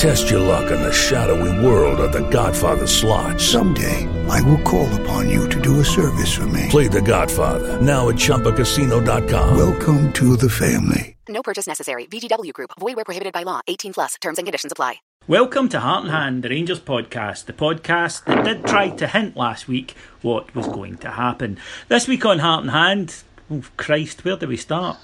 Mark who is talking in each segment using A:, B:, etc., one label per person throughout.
A: Test your luck in the shadowy world of the Godfather slot.
B: Someday, I will call upon you to do a service for me.
A: Play the Godfather, now at ChumbaCasino.com.
B: Welcome to the family.
C: No purchase necessary. VGW Group. Void where prohibited by law. 18 plus. Terms and conditions apply.
D: Welcome to Heart and Hand, the Rangers podcast, the podcast that did try to hint last week what was going to happen. This week on Heart and Hand, oh Christ, where do we start?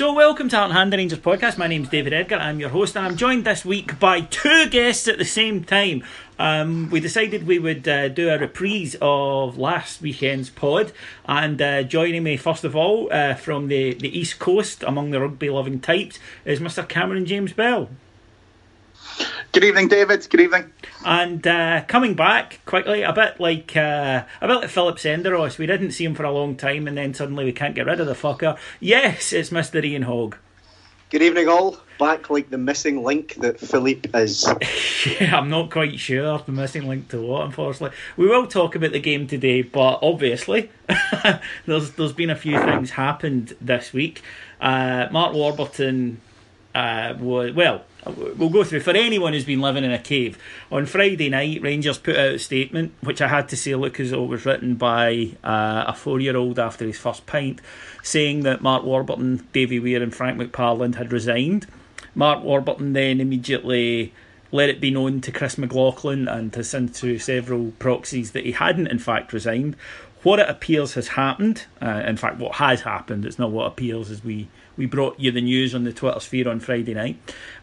D: So, welcome to and Hand the Rangers podcast. My name's David Edgar. I'm your host, and I'm joined this week by two guests at the same time. Um, we decided we would uh, do a reprise of last weekend's pod, and uh, joining me first of all uh, from the, the East Coast among the rugby loving types is Mr. Cameron James Bell.
E: Good evening, David. Good evening.
D: And uh, coming back quickly, a bit like uh, a bit like Philip Senderos. We didn't see him for a long time, and then suddenly we can't get rid of the fucker. Yes, it's Mister Ian Hogg.
F: Good evening, all. Back like the missing link that Philippe is.
D: yeah, I'm not quite sure the missing link to what. Unfortunately, we will talk about the game today, but obviously, there's there's been a few things happened this week. Uh, Mark Warburton uh, was well we'll go through for anyone who's been living in a cave. On Friday night, Rangers put out a statement, which I had to say, look, as it was written by uh, a four-year-old after his first pint, saying that Mark Warburton, Davy Weir, and Frank McParland had resigned. Mark Warburton then immediately let it be known to Chris McLaughlin and has sent to several proxies that he hadn't, in fact, resigned. What it appears has happened, uh, in fact, what has happened, it's not what appears as we we brought you the news on the Twitter sphere on Friday night,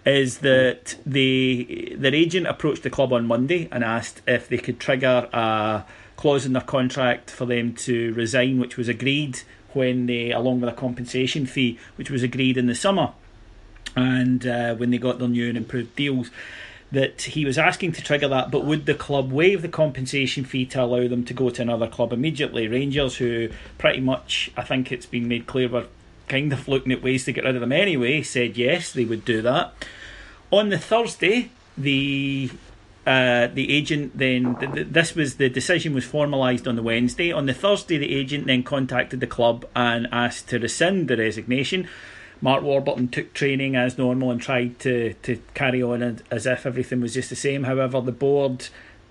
D: is that the their agent approached the club on Monday and asked if they could trigger a clause in their contract for them to resign, which was agreed when they, along with a compensation fee, which was agreed in the summer, and uh, when they got their new and improved deals. That he was asking to trigger that, but would the club waive the compensation fee to allow them to go to another club immediately? Rangers, who pretty much, I think it's been made clear, were kind of looking at ways to get rid of them anyway, said yes, they would do that. On the Thursday, the uh, the agent then th- th- this was the decision was formalised on the Wednesday. On the Thursday, the agent then contacted the club and asked to rescind the resignation. Mark Warburton took training as normal and tried to, to carry on as if everything was just the same. However, the board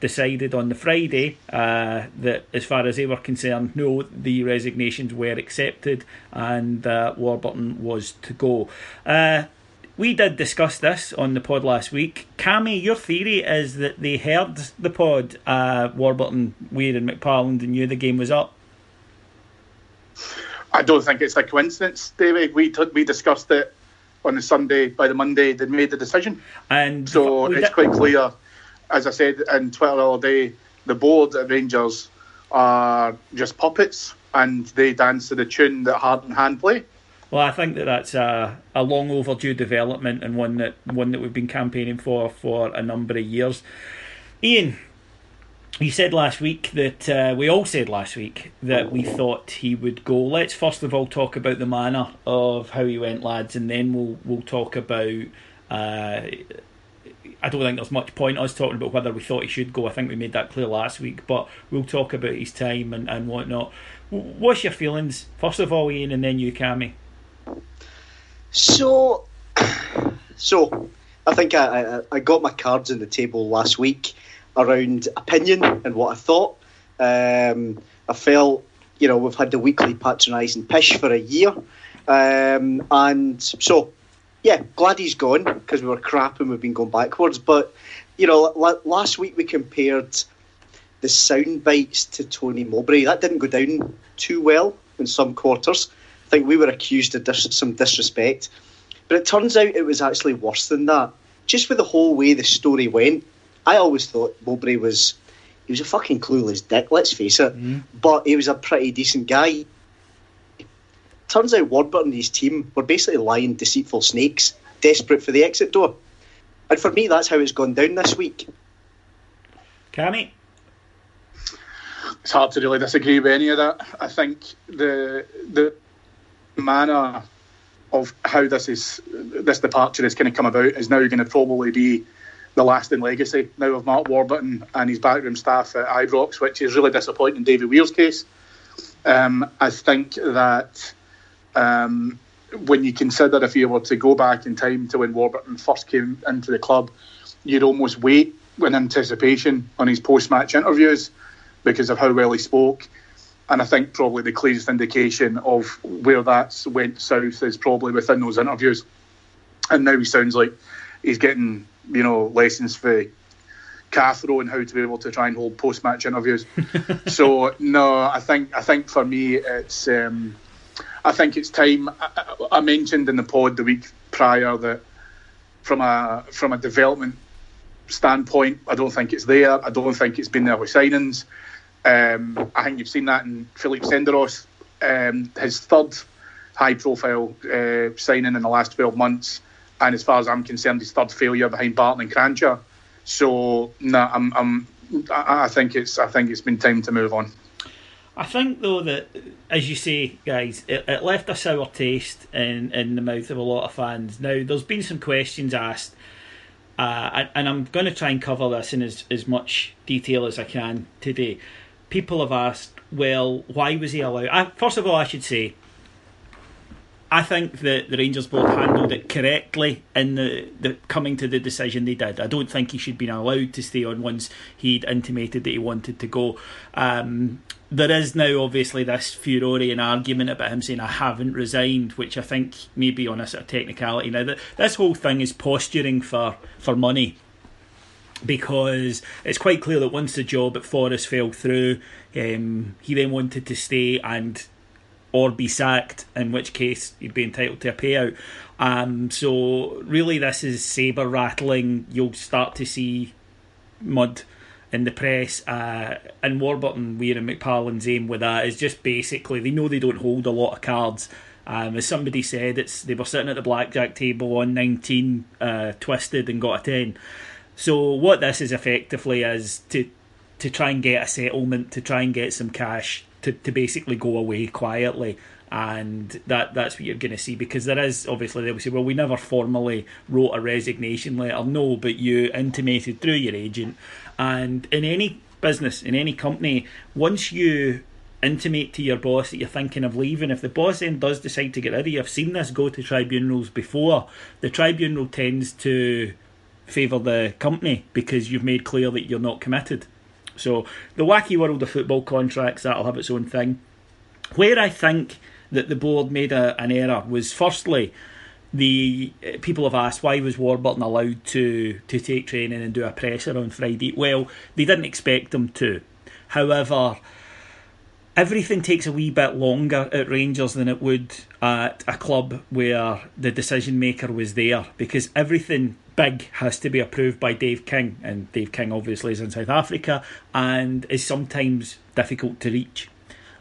D: decided on the Friday uh, that, as far as they were concerned, no, the resignations were accepted and uh, Warburton was to go. Uh, we did discuss this on the pod last week. Cammy, your theory is that they heard the pod, uh, Warburton, Weir, and McParland, and knew the game was up.
E: I don't think it's a coincidence, David. We t- we discussed it on the Sunday. By the Monday, they made the decision,
D: and
E: so it's quite clear as I said in Twitter all day, the board at Rangers are just puppets and they dance to the tune that Heart and Hand play.
D: Well, I think that that's a, a long overdue development and one that one that we've been campaigning for for a number of years. Ian, you said last week that uh, we all said last week that we thought he would go. Let's first of all talk about the manner of how he went, lads, and then we'll we'll talk about. Uh, I don't think there's much point us talking about whether we thought he should go. I think we made that clear last week, but we'll talk about his time and, and whatnot. What's your feelings? First of all, Ian, and then you, Cammy.
F: So, so I think I, I, I got my cards on the table last week around opinion and what I thought. Um, I felt, you know, we've had the weekly patronising pish for a year. Um, and so, yeah, glad he's gone because we were crap and we've been going backwards. But, you know, l- last week we compared the sound bites to Tony Mowbray. That didn't go down too well in some quarters. I think we were accused of dis- some disrespect. But it turns out it was actually worse than that. Just with the whole way the story went, I always thought Mowbray was he was a fucking clueless dick. Let's face it, mm. but he was a pretty decent guy. Turns out Warburton and his team were basically lying, deceitful snakes, desperate for the exit door. And for me, that's how it's gone down this week.
D: Cammy?
E: It's hard to really disagree with any of that. I think the the manner of how this is this departure is going to come about is now going to probably be the lasting legacy now of Mark Warburton and his backroom staff at Ibrox, which is really disappointing in David Weir's case. Um, I think that um, when you consider if you were to go back in time to when Warburton first came into the club, you'd almost wait in anticipation on his post-match interviews because of how well he spoke. And I think probably the clearest indication of where that's went south is probably within those interviews. And now he sounds like he's getting you know, lessons for Cathro and how to be able to try and hold post match interviews. so no, I think I think for me it's um, I think it's time. I, I, mentioned in the pod the week prior that from a from a development standpoint, I don't think it's there. I don't think it's been there with signings. Um, I think you've seen that in Philippe Senderos, um, his third high profile uh, signing in the last 12 months and as far as I'm concerned, his third failure behind Barton and Kranjcar. So no, nah, I'm, I'm, I think it's, I think it's been time to move on.
D: I think though that, as you say, guys, it, it, left a sour taste in in the mouth of a lot of fans. Now, there's been some questions asked, uh, and I'm going to try and cover this in as as much detail as I can today. People have asked, well, why was he allowed? I, first of all, I should say I think that the Rangers board handled it correctly in the, the coming to the decision they did. I don't think he should have been allowed to stay on once he'd intimated that he wanted to go. Um, there is now obviously this furore and argument about him saying I haven't resigned, which I think may be on a sort of technicality. Now that this whole thing is posturing for for money because it's quite clear that once the job at Forest fell through, um, he then wanted to stay and or be sacked, in which case he'd be entitled to a payout. Um, so really, this is saber rattling. You'll start to see mud in the press. Uh, and Warburton, Weir and McParland's aim with that is just basically they know they don't hold a lot of cards. Um, as somebody said, it's they were sitting at the blackjack table on 19, uh, twisted and got a 10. So what this is effectively is to to try and get a settlement, to try and get some cash to, to basically go away quietly and that that's what you're going to see because there is obviously they will say well we never formally wrote a resignation letter no but you intimated through your agent and in any business in any company once you intimate to your boss that you're thinking of leaving if the boss then does decide to get rid of you i've seen this go to tribunals before the tribunal tends to favour the company because you've made clear that you're not committed so the wacky world of football contracts that'll have its own thing. Where I think that the board made a, an error was firstly the uh, people have asked why was Warburton allowed to to take training and do a presser on Friday. Well, they didn't expect him to. However, everything takes a wee bit longer at Rangers than it would at a club where the decision maker was there because everything big has to be approved by Dave King, and Dave King obviously is in South Africa and is sometimes difficult to reach.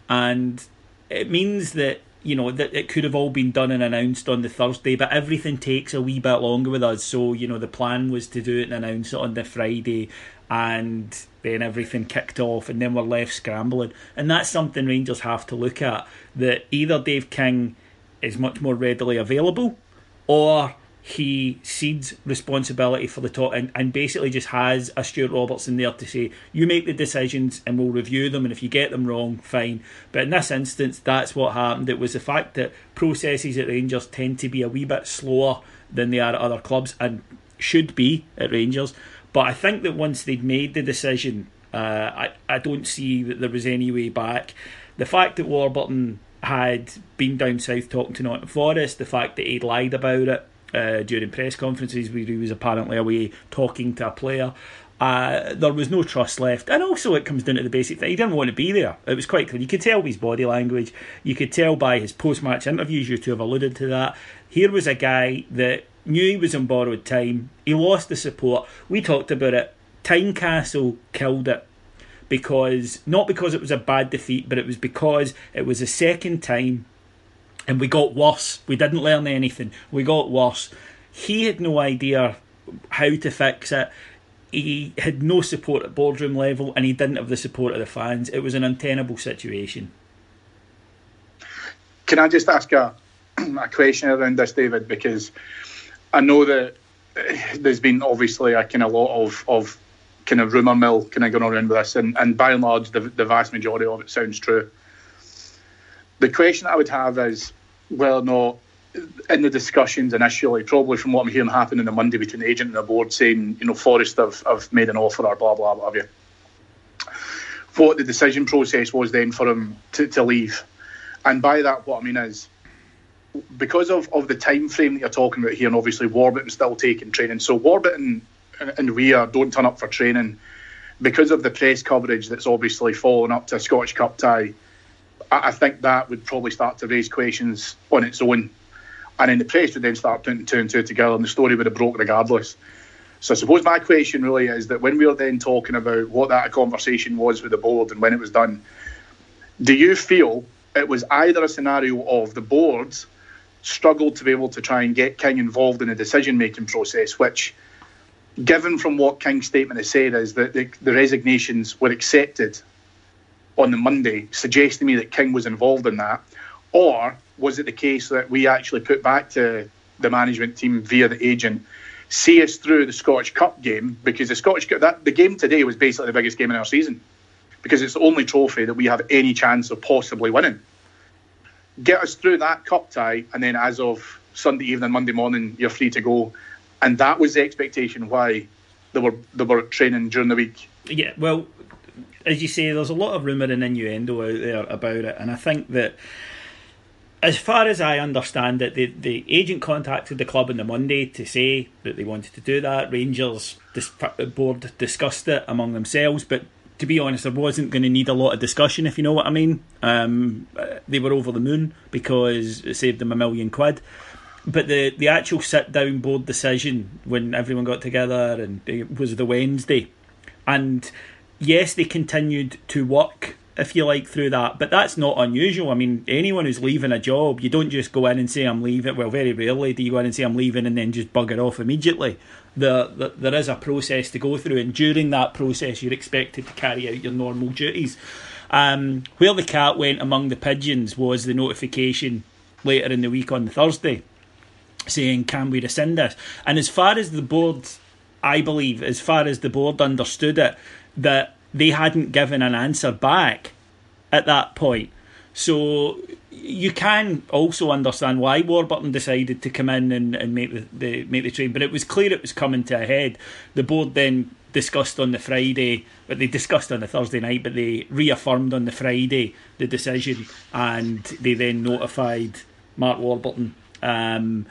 D: And it means that you know that it could have all been done and announced on the Thursday, but everything takes a wee bit longer with us. So you know the plan was to do it and announce it on the Friday, and then everything kicked off, and then we're left scrambling. And that's something Rangers have to look at. That either Dave King is much more readily available, or he cedes responsibility for the top and, and basically just has a Stewart Robertson there to say, you make the decisions and we'll review them, and if you get them wrong, fine. But in this instance, that's what happened. It was the fact that processes at Rangers tend to be a wee bit slower than they are at other clubs and should be at Rangers. But I think that once they'd made the decision, uh, I, I don't see that there was any way back. The fact that Warburton had been down south talking to Nottingham Forest, the fact that he'd lied about it, uh, during press conferences where he was apparently away talking to a player. Uh, there was no trust left, and also it comes down to the basic thing. He didn't want to be there. It was quite clear. You could tell by his body language. You could tell by his post-match interviews. You two have alluded to that. Here was a guy that knew he was on borrowed time. He lost the support. We talked about it. Tynecastle killed it because not because it was a bad defeat, but it was because it was the second time and we got worse. We didn't learn anything. We got worse. He had no idea how to fix it. He had no support at boardroom level, and he didn't have the support of the fans. It was an untenable situation.
E: Can I just ask a, a question around this, David? Because I know that eh, there's been obviously a kind of lot of, of kind of rumour mill kind of going around with this, and, and by and large, the, the vast majority of it sounds true. The question I would have is whether or not in the discussions initially, probably from what I'm hearing happen on the Monday between the agent and the board saying, you know, Forest have, have made an offer or blah, blah, blah, blah, what the decision process was then for him to, to leave. And by that, what I mean is, because of, of the time frame that you're talking about here, and obviously Warburton still taking training, so Warburton and Weir don't turn up for training because of the press coverage that's obviously fallen up to a Scottish Cup tie I, think that would probably start to raise questions on its own. And then the press would then start putting two and two together, and the story would have broke regardless. So I suppose my question really is that when we were then talking about what that conversation was with the board and when it was done, do you feel it was either a scenario of the board struggled to be able to try and get King involved in the decision making process, which, given from what King's statement has said, is that the, the resignations were accepted on the Monday, suggesting me that King was involved in that, or was it the case that we actually put back to the management team via the agent, see us through the Scottish Cup game because the Scottish Cup that the game today was basically the biggest game in our season because it's the only trophy that we have any chance of possibly winning. Get us through that cup tie, and then as of Sunday evening, Monday morning, you're free to go. And that was the expectation why they were they were training during the week.
D: Yeah, well, as you say, there's a lot of rumour and innuendo out there about it, and I think that. As far as I understand it, the, the agent contacted the club on the Monday to say that they wanted to do that. Rangers dis- board discussed it among themselves, but to be honest, there wasn't going to need a lot of discussion, if you know what I mean. Um, they were over the moon because it saved them a million quid. But the, the actual sit down board decision when everyone got together and it was the Wednesday, and yes, they continued to work, if you like, through that, but that's not unusual. I mean, anyone who's leaving a job, you don't just go in and say, I'm leaving. Well, very rarely do you go in and say, I'm leaving, and then just bugger off immediately. The, the, there is a process to go through, and during that process, you're expected to carry out your normal duties. Um, where the cat went among the pigeons was the notification later in the week on the Thursday saying, Can we rescind this? And as far as the board, I believe, as far as the board understood it, that they hadn't given an answer back at that point. So you can also understand why Warburton decided to come in and, and make the, the make the train, but it was clear it was coming to a head. The board then discussed on the Friday, but they discussed on the Thursday night, but they reaffirmed on the Friday the decision, and they then notified Mark Warburton. Um,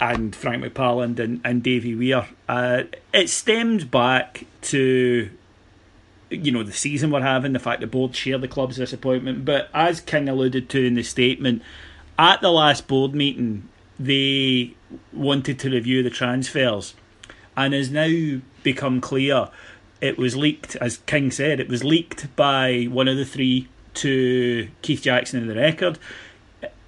D: and Frank McParland and, and Davy Weir. Uh, it stems back to you know the season we're having, the fact that both share the club's disappointment. But as King alluded to in the statement, at the last board meeting, they wanted to review the transfers, and has now become clear. It was leaked, as King said, it was leaked by one of the three to Keith Jackson in the record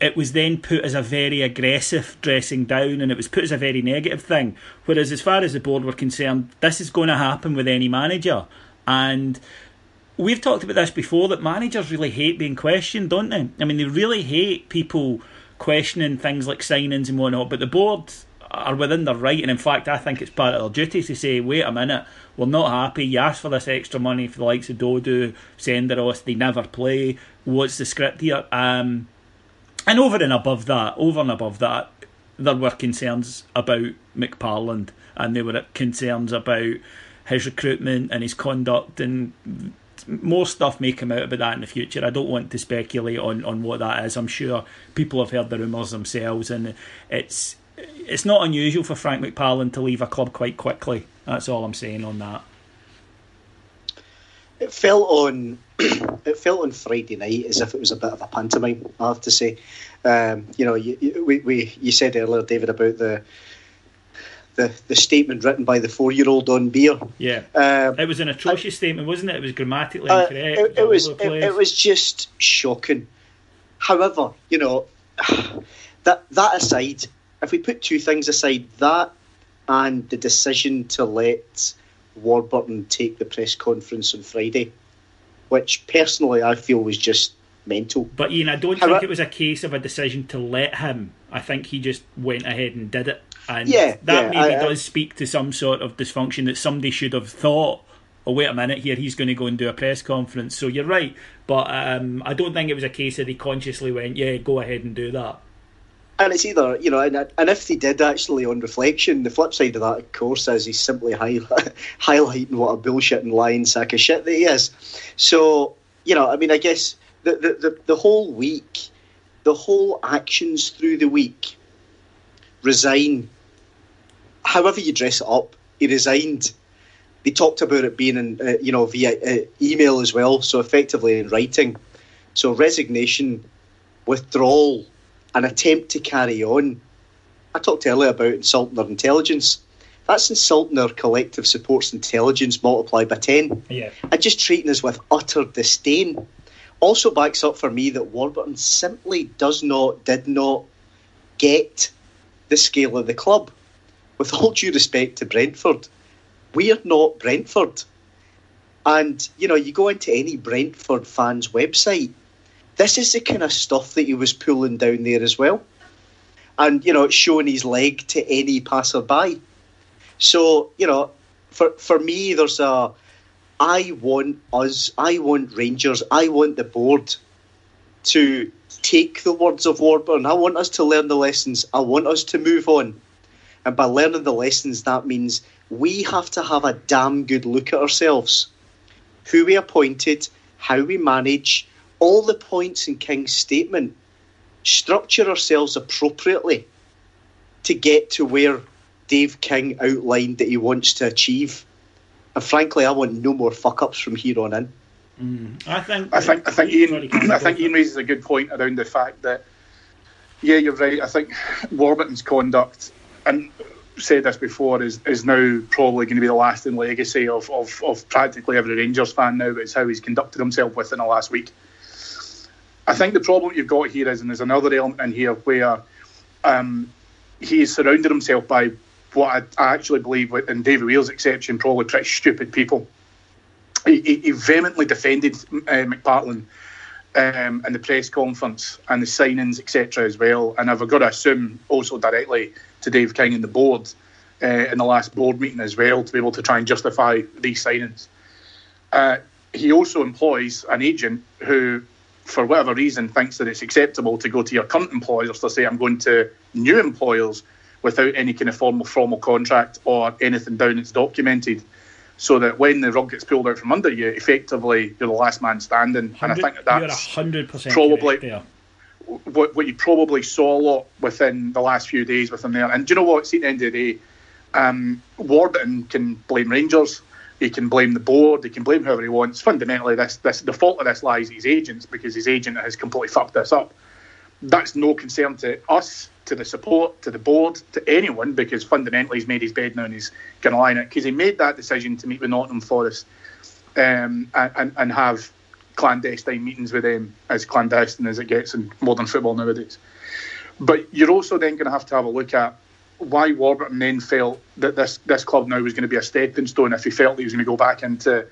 D: it was then put as a very aggressive dressing down and it was put as a very negative thing. Whereas, as far as the board were concerned, this is going to happen with any manager. And we've talked about this before that managers really hate being questioned, don't they? I mean, they really hate people questioning things like signings and whatnot, but the board are within their right, and in fact, I think it's part of their duty to say, wait a minute, we're not happy. You asked for this extra money for the likes of Dodo, Senderos, they never play. What's the script here? Um, and over and above that, over and above that, there were concerns about McParland, and there were concerns about his recruitment and his conduct, and more stuff may come out about that in the future. I don't want to speculate on, on what that is. I'm sure people have heard the rumours themselves, and it's it's not unusual for Frank McParland to leave a club quite quickly. That's all I'm saying on that.
F: It felt on it felt on Friday night as if it was a bit of a pantomime. I have to say, um, you know, you, you, we, we you said earlier, David, about the the, the statement written by the four year old on beer.
D: Yeah,
F: Um,
D: it was an atrocious statement, wasn't it? It was grammatically
F: Uh,
D: incorrect.
F: it, it was it, it was just shocking. However, you know that that aside, if we put two things aside, that and the decision to let Warburton take the press conference on Friday, which personally I feel was just mental.
D: But Ian, I don't
F: However-
D: think it was a case of a decision to let him. I think he just went ahead and did it, and
F: Yeah,
D: that
F: yeah,
D: maybe
F: I- I-
D: does speak to some sort of dysfunction that somebody should have thought. Oh wait a minute! Here he's going to go and do a press conference. So you're right, but um, I don't think it was a case that he consciously went, "Yeah, go ahead and do that."
F: And it's either, you know, and, and if they did actually on reflection, the flip side of that, of course, is he's simply high, highlighting what a bullshit and lying sack of shit that he is. So, you know, I mean, I guess the, the, the, the whole week, the whole actions through the week, resign, however you dress it up, he resigned. They talked about it being in, uh, you know, via uh, email as well, so effectively in writing. So resignation, withdrawal, an attempt to carry on. I talked earlier about insulting their intelligence. That's insulting their collective support's intelligence multiplied by 10.
D: Yeah,
F: And just treating us with utter disdain. Also backs up for me that Warburton simply does not, did not get the scale of the club. With all due respect to Brentford, we are not Brentford. And, you know, you go into any Brentford fan's website, this is the kind of stuff that he was pulling down there as well. And, you know, showing his leg to any passerby. So, you know, for, for me, there's a. I want us, I want Rangers, I want the board to take the words of Warburton. I want us to learn the lessons. I want us to move on. And by learning the lessons, that means we have to have a damn good look at ourselves. Who we appointed, how we manage, all the points in King's statement. Structure ourselves appropriately to get to where Dave King outlined that he wants to achieve. And frankly, I want no more fuck ups from here on in. Mm.
D: I think.
E: I think I think Ian I think Ian raises a good point around the fact that yeah, you're right. I think Warburton's conduct and said this before is is now probably going to be the lasting legacy of, of, of practically every Rangers fan now. It's how he's conducted himself within the last week. I think the problem you've got here is, and there's another element in here where um, he's surrounded himself by what I, actually believe, in David Weir's exception, probably pretty stupid people. He, he, he vehemently defended uh, McPartland um, in the press conference and the signings, etc., as well. And I've got to assume also directly to Dave King and the board uh, in the last board meeting as well to be able to try and justify these signings. Uh, he also employs an agent who, for whatever reason, thinks that it's acceptable to go to your current employers to say, I'm going to new employers without any kind of formal formal contract or anything down that's documented. So that when the rug gets pulled out from under you, effectively you're the last man standing. And I think that that's
D: hundred percent
E: probably- what, what you probably saw a lot within the last few days within there. And do you know what? See, at the end of the day, um, Warburton can blame Rangers. He can blame the board. He can blame whoever he wants. Fundamentally, this, this the fault of this lies his agents because his agent has completely fucked this up. That's no concern to us, to the support, to the board, to anyone because fundamentally he's made his bed now and he's going to lie in it because he made that decision to meet with Nottingham Forest um, and, and, have clandestine meetings with them, as clandestine as it gets in modern football nowadays. But you're also then going to have to have a look at why Warburton then felt that this, this club now was going to be a stepping stone if he felt he was going to go back into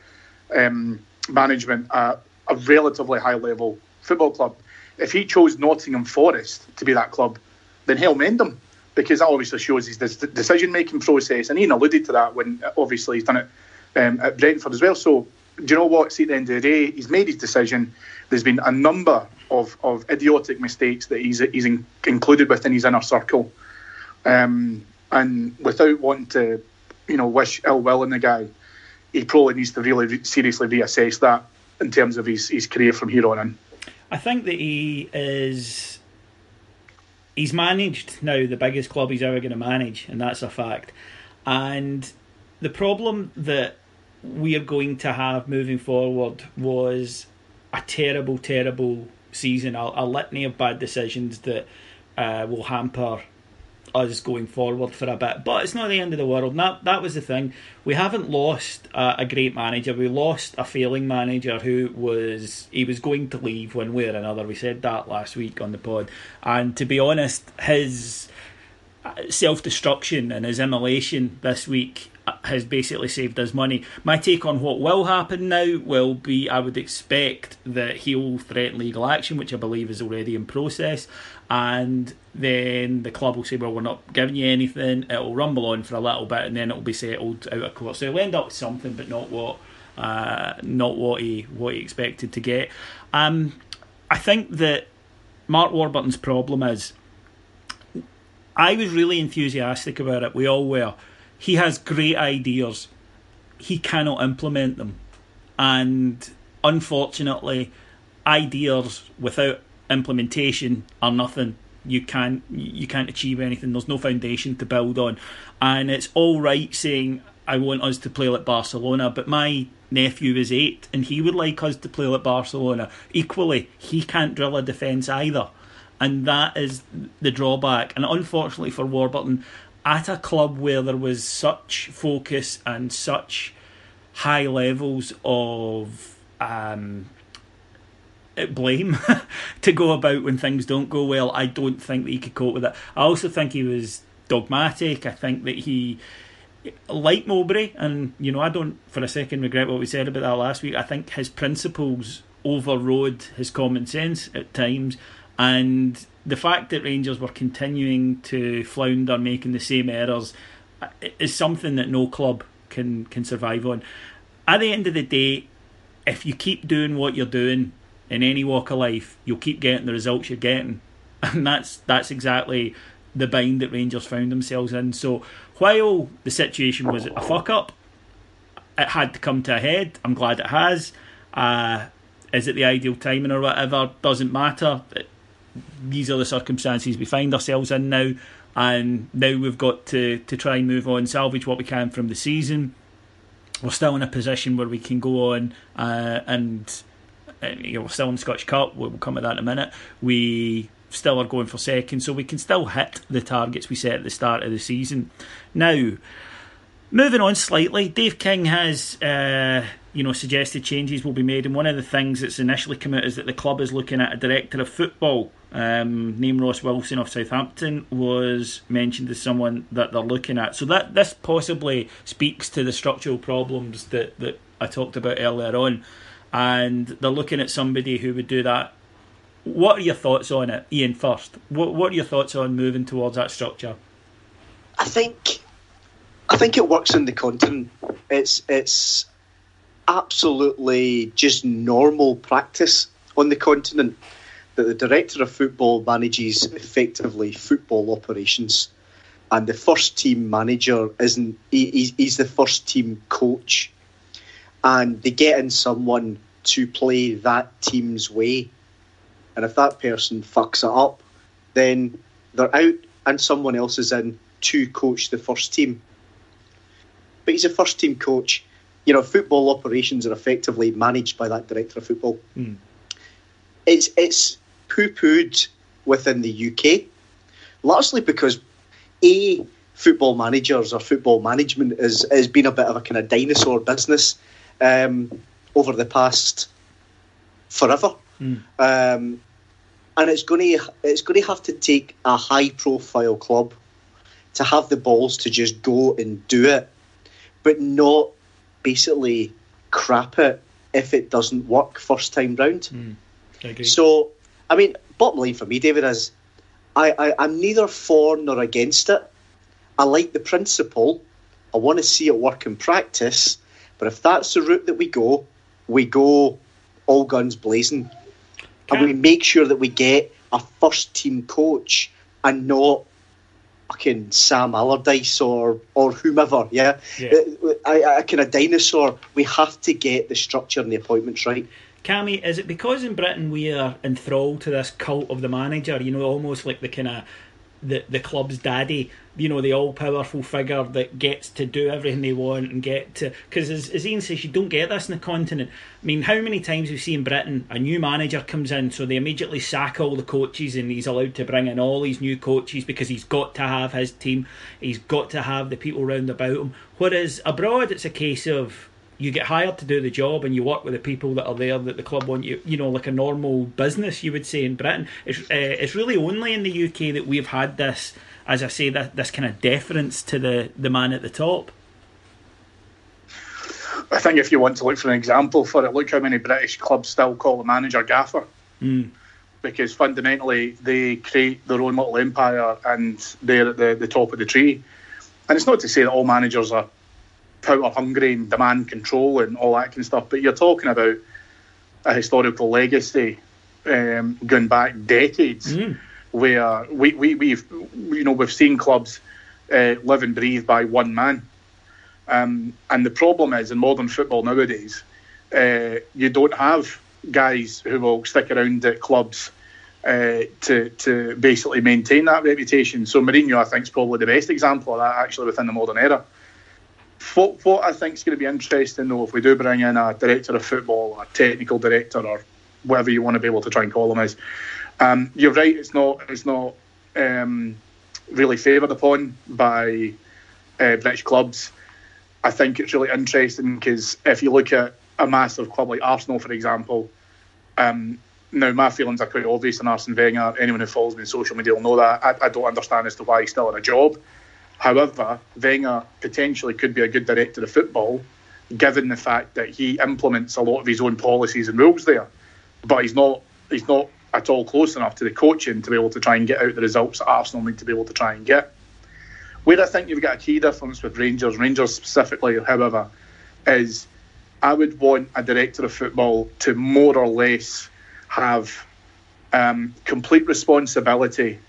E: um, management at a relatively high level football club. If he chose Nottingham Forest to be that club, then hell mend him because that obviously shows his decision making process. And Ian alluded to that when obviously he's done it um, at Brentford as well. So, do you know what? See, at the end of the day, he's made his decision. There's been a number of, of idiotic mistakes that he's, he's in, included within his inner circle. Um, and without wanting to, you know, wish ill will on the guy, he probably needs to really re- seriously reassess that in terms of his, his career from here on in.
D: I think that he is. He's managed now the biggest club he's ever going to manage, and that's a fact. And the problem that we are going to have moving forward was a terrible, terrible season, a, a litany of bad decisions that uh, will hamper us going forward for a bit. But it's not the end of the world. That that was the thing. We haven't lost a, a, great manager. We lost a failing manager who was he was going to leave one way or another. We said that last week on the pod. And to be honest, his uh, self destruction and his immolation this week has basically saved us money. My take on what will happen now will be I would expect that he'll threaten legal action, which I believe is already in process, and then the club will say, Well, we're not giving you anything. It'll rumble on for a little bit and then it'll be settled out of court. So he'll end up with something, but not what uh, not what he what he expected to get. Um, I think that Mark Warburton's problem is I was really enthusiastic about it. We all were he has great ideas. He cannot implement them. And unfortunately, ideas without implementation are nothing. You can't you can't achieve anything. There's no foundation to build on. And it's all right saying I want us to play like Barcelona, but my nephew is eight and he would like us to play like Barcelona. Equally, he can't drill a defence either. And that is the drawback. And unfortunately for Warburton, at a club where there was such focus and such high levels of um, blame to go about when things don't go well, I don't think that he could cope with it. I also think he was dogmatic. I think that he, like Mowbray, and you know, I don't for a second regret what we said about that last week. I think his principles overrode his common sense at times, and the fact that Rangers were continuing to flounder, making the same errors, uh, is something that no club can can survive on. At the end of the day, if you keep doing what you're doing in any walk of life, you'll keep getting the results you're getting, and that's that's exactly the bind that Rangers found themselves in. So while the situation was a fuck up, it had to come to a head. I'm glad it has. Uh, is it the ideal timing or whatever? Doesn't matter. These are the circumstances we find ourselves in now, and now we've got to, to try and move on, salvage what we can from the season. We're still in a position where we can go on uh, and you know, we're still in the Scottish Cup. We'll come at that in a minute. We still are going for second, so we can still hit the targets we set at the start of the season. Now, moving on slightly, Dave King has uh, you know suggested changes will be made, and one of the things that's initially come out is that the club is looking at a director of football um, name Ross Wilson of Southampton was mentioned as someone that they're looking at. So that this possibly speaks to the structural problems that, that I talked about earlier on, and they're looking at somebody who would do that. What are your thoughts on it, Ian? First, what what are your thoughts on moving towards that structure?
F: I think, I think it works in the continent. It's it's absolutely just normal practice on the continent that the director of football manages effectively football operations, and the first team manager isn't. He, he's the first team coach, and they get in someone to play that team's way, and if that person fucks it up, then they're out, and someone else is in to coach the first team. But he's a first team coach. You know, football operations are effectively managed by that director of football.
D: Mm.
F: It's it's poo pooed within the UK, largely because A, football managers or football management is, has been a bit of a kind of dinosaur business um, over the past forever.
D: Mm.
F: Um, and it's going to it's going to have to take a high profile club to have the balls to just go and do it, but not basically crap it if it doesn't work first time round.
D: I agree.
F: So, I mean, bottom line for me, David, is I, I, I'm neither for nor against it. I like the principle. I want to see it work in practice. But if that's the route that we go, we go all guns blazing. And we make sure that we get a first team coach and not fucking Sam Allardyce or or whomever. Yeah,
D: Yeah.
F: Uh, I, I kind of dinosaur. We have to get the structure and the appointments right.
D: Cammy, is it because in Britain we are enthralled to this cult of the manager? You know, almost like the kind of the the club's daddy. You know, the all powerful figure that gets to do everything they want and get to. Because as, as Ian says, you don't get this in the continent. I mean, how many times we see in Britain a new manager comes in, so they immediately sack all the coaches and he's allowed to bring in all these new coaches because he's got to have his team, he's got to have the people round about him. Whereas abroad, it's a case of you get hired to do the job and you work with the people that are there that the club want you you know like a normal business you would say in Britain it's uh, it's really only in the UK that we've had this as I say that this kind of deference to the the man at the top
E: I think if you want to look for an example for it, look how many British clubs still call the manager gaffer. Because fundamentally, they create their own little empire and they're at the, the top of the tree. And it's not to say that all managers are power hungry and demand control and all that kind of stuff, but you're talking about a historical legacy um, going back decades where we, we, we've, you know, we've seen clubs uh, live and breathe by one man. Um, and the problem is in modern football nowadays, uh, you don't have guys who will stick around at clubs uh, to to basically maintain that reputation. So Mourinho, I think, is probably the best example of that actually within the modern era. What, what I think is going to be interesting though, if we do bring in a director of football, a technical director, or whatever you want to be able to try and call them is, um, you're right. It's not it's not um, really favoured upon by uh, British clubs. I think it's really interesting because if you look at a massive club like Arsenal, for example, um, now my feelings are quite obvious on Arsene Wenger. Anyone who follows me on social media will know that. I, I don't understand as to why he's still in a job. However, Wenger potentially could be a good director of football, given the fact that he implements a lot of his own policies and rules there. But he's not he's not at all close enough to the coaching to be able to try and get out the results that Arsenal need to be able to try and get. Where I think you've got a key difference with Rangers, Rangers specifically, however, is I would want a director of football to more or less have um, complete responsibility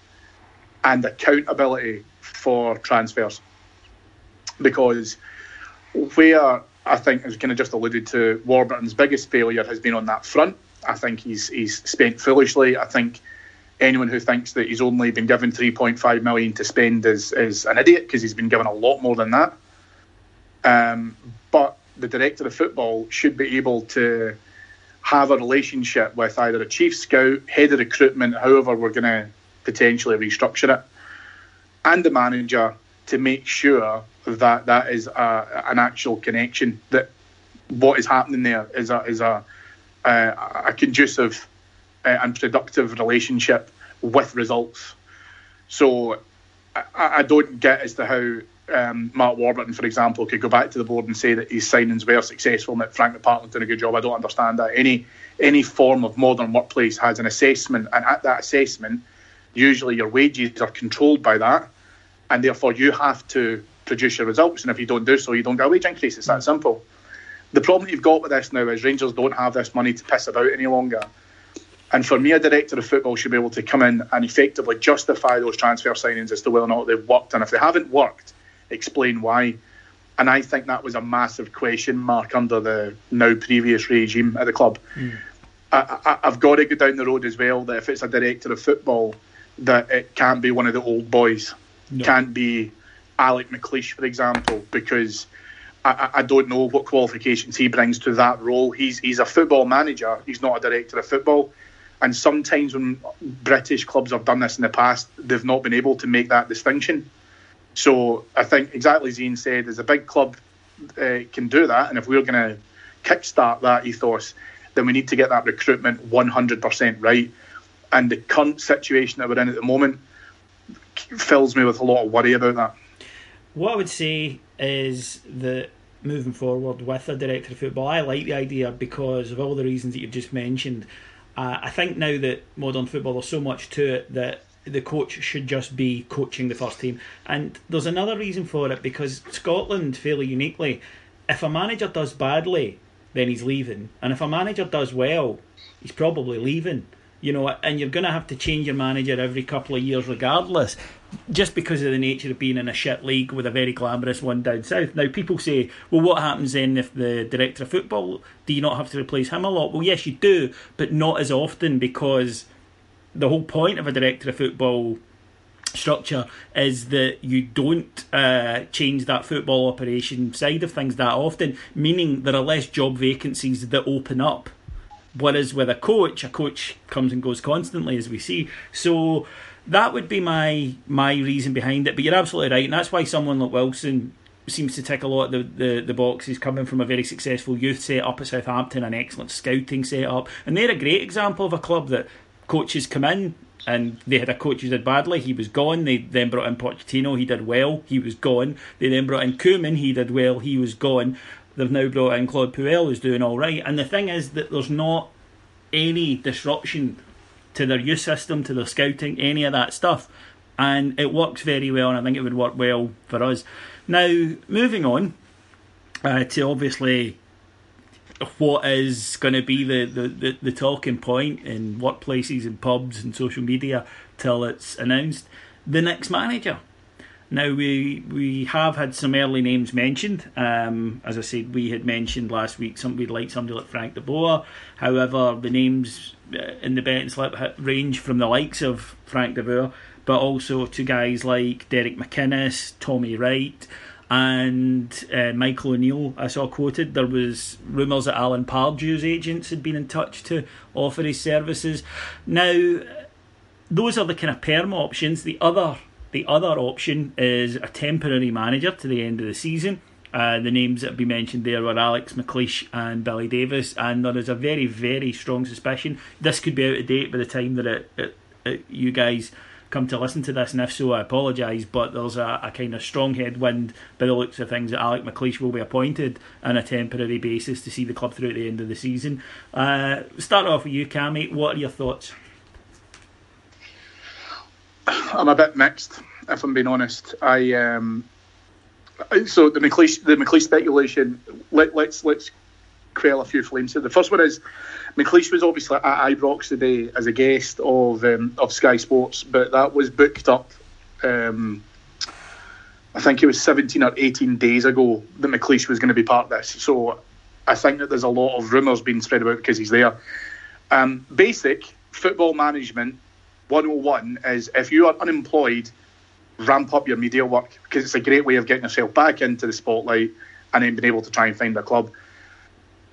E: and accountability for transfers. Because where I think, as kind of just alluded to, Warburton's biggest failure has been on that front. I think he's he's spent foolishly. I think anyone who thinks that he's only been given 3.5 million to spend is is an idiot because he's been given a lot more than that. Um, but the director of football should be able to have a relationship with either a chief scout, head of recruitment, however we're going to potentially restructure it, and the manager to make sure that that is a, an actual connection. That what is happening there is a is a a, conducive uh, and productive relationship with results. So I, I don't get as to how um, Mark Warburton, for example, could go back to the board and say that his signings were successful and that Frank McPartland did a good job. I don't understand that. Any any form of modern workplace has an assessment, and at that assessment, usually your wages are controlled by that, and therefore you have to produce your results. And if you don't do so, you don't get a wage increase. It's that mm. simple. The problem you've got with this now is Rangers don't have this money to piss about any longer. And for me, a director of football should be able to come in and effectively justify those transfer signings as to whether or not they've worked. And if they haven't worked, explain why. And I think that was a massive question mark under the now previous regime at the club. Mm. I, I, I've got to go down the road as well that if it's a director of football, that it can't be one of the old boys. Can't be Alec McLeish, for example, because I, I- I don't know what qualifications he brings to that role. He's he's a football manager. He's not a director of football. And sometimes when British clubs have done this in the past, they've not been able to make that distinction. So I think exactly as Ian said, as a big club uh, can do that, and if we're going to kickstart that ethos, then we need to get that recruitment 100% right. And the current situation that we're in at the moment fills me with a lot of worry about that.
D: What I would say is that moving forward with a director of football. I like the idea because of all the reasons that you've just mentioned. Uh, I think now that modern football, there's so much to it that the coach should just be coaching the first team. And there's another reason for it because Scotland, fairly uniquely, if a manager does badly, then he's leaving. And if a manager does well, he's probably leaving. You know, and you're going to have to change your manager every couple of years regardless, just because of the nature of being in a shit league with a very glamorous one down south. Now, people say, well, what happens then if the director of football, do you not have to replace him a lot? Well, yes, you do, but not as often because the whole point of a director of football structure is that you don't uh, change that football operation side of things that often, meaning there are less job vacancies that open up. Whereas with a coach, a coach comes and goes constantly, as we see. So that would be my my reason behind it. But you're absolutely right, and that's why someone like Wilson seems to tick a lot of the, the, the boxes coming from a very successful youth set up at Southampton, an excellent scouting set up. And they're a great example of a club that coaches come in and they had a coach who did badly, he was gone. They then brought in Pochettino, he did well, he was gone. They then brought in Koeman, he did well, he was gone. They've now brought in Claude Puel, who's doing all right. And the thing is that there's not any disruption to their youth system, to their scouting, any of that stuff. And it works very well, and I think it would work well for us. Now, moving on uh, to obviously what is going to be the, the, the, the, talking point in workplaces and pubs and social media till it's announced the next manager. Now we we have had some early names mentioned. Um, as I said, we had mentioned last week some we'd like somebody like Frank de Boer. However, the names uh, in the betting slip range from the likes of Frank de Boer, but also to guys like Derek McInnes, Tommy Wright, and uh, Michael O'Neill. I saw quoted there was rumours that Alan Pardew's agents had been in touch to offer his services. Now, those are the kind of perm options. The other the other option is a temporary manager to the end of the season. Uh, the names that been mentioned there were Alex McLeish and Billy Davies, and there is a very, very strong suspicion this could be out of date by the time that it, it, it, you guys come to listen to this, and if so, I apologise. But there's a, a, kind of strong headwind by the looks of things that Alec McLeish will be appointed on a temporary basis to see the club through at the end of the season. Uh, start off with you, Cammy. What are your thoughts?
E: I'm a bit mixed, if I'm being honest. I um, so the McLeish the McLeish speculation. Let, let's let's quell a few flames here. The first one is McLeish was obviously at Ibrox today as a guest of um, of Sky Sports, but that was booked up. Um, I think it was 17 or 18 days ago that McLeish was going to be part of this. So I think that there's a lot of rumours being spread about because he's there. Um, basic football management 101 is if you are unemployed, ramp up your media work because it's a great way of getting yourself back into the spotlight and then being able to try and find a club.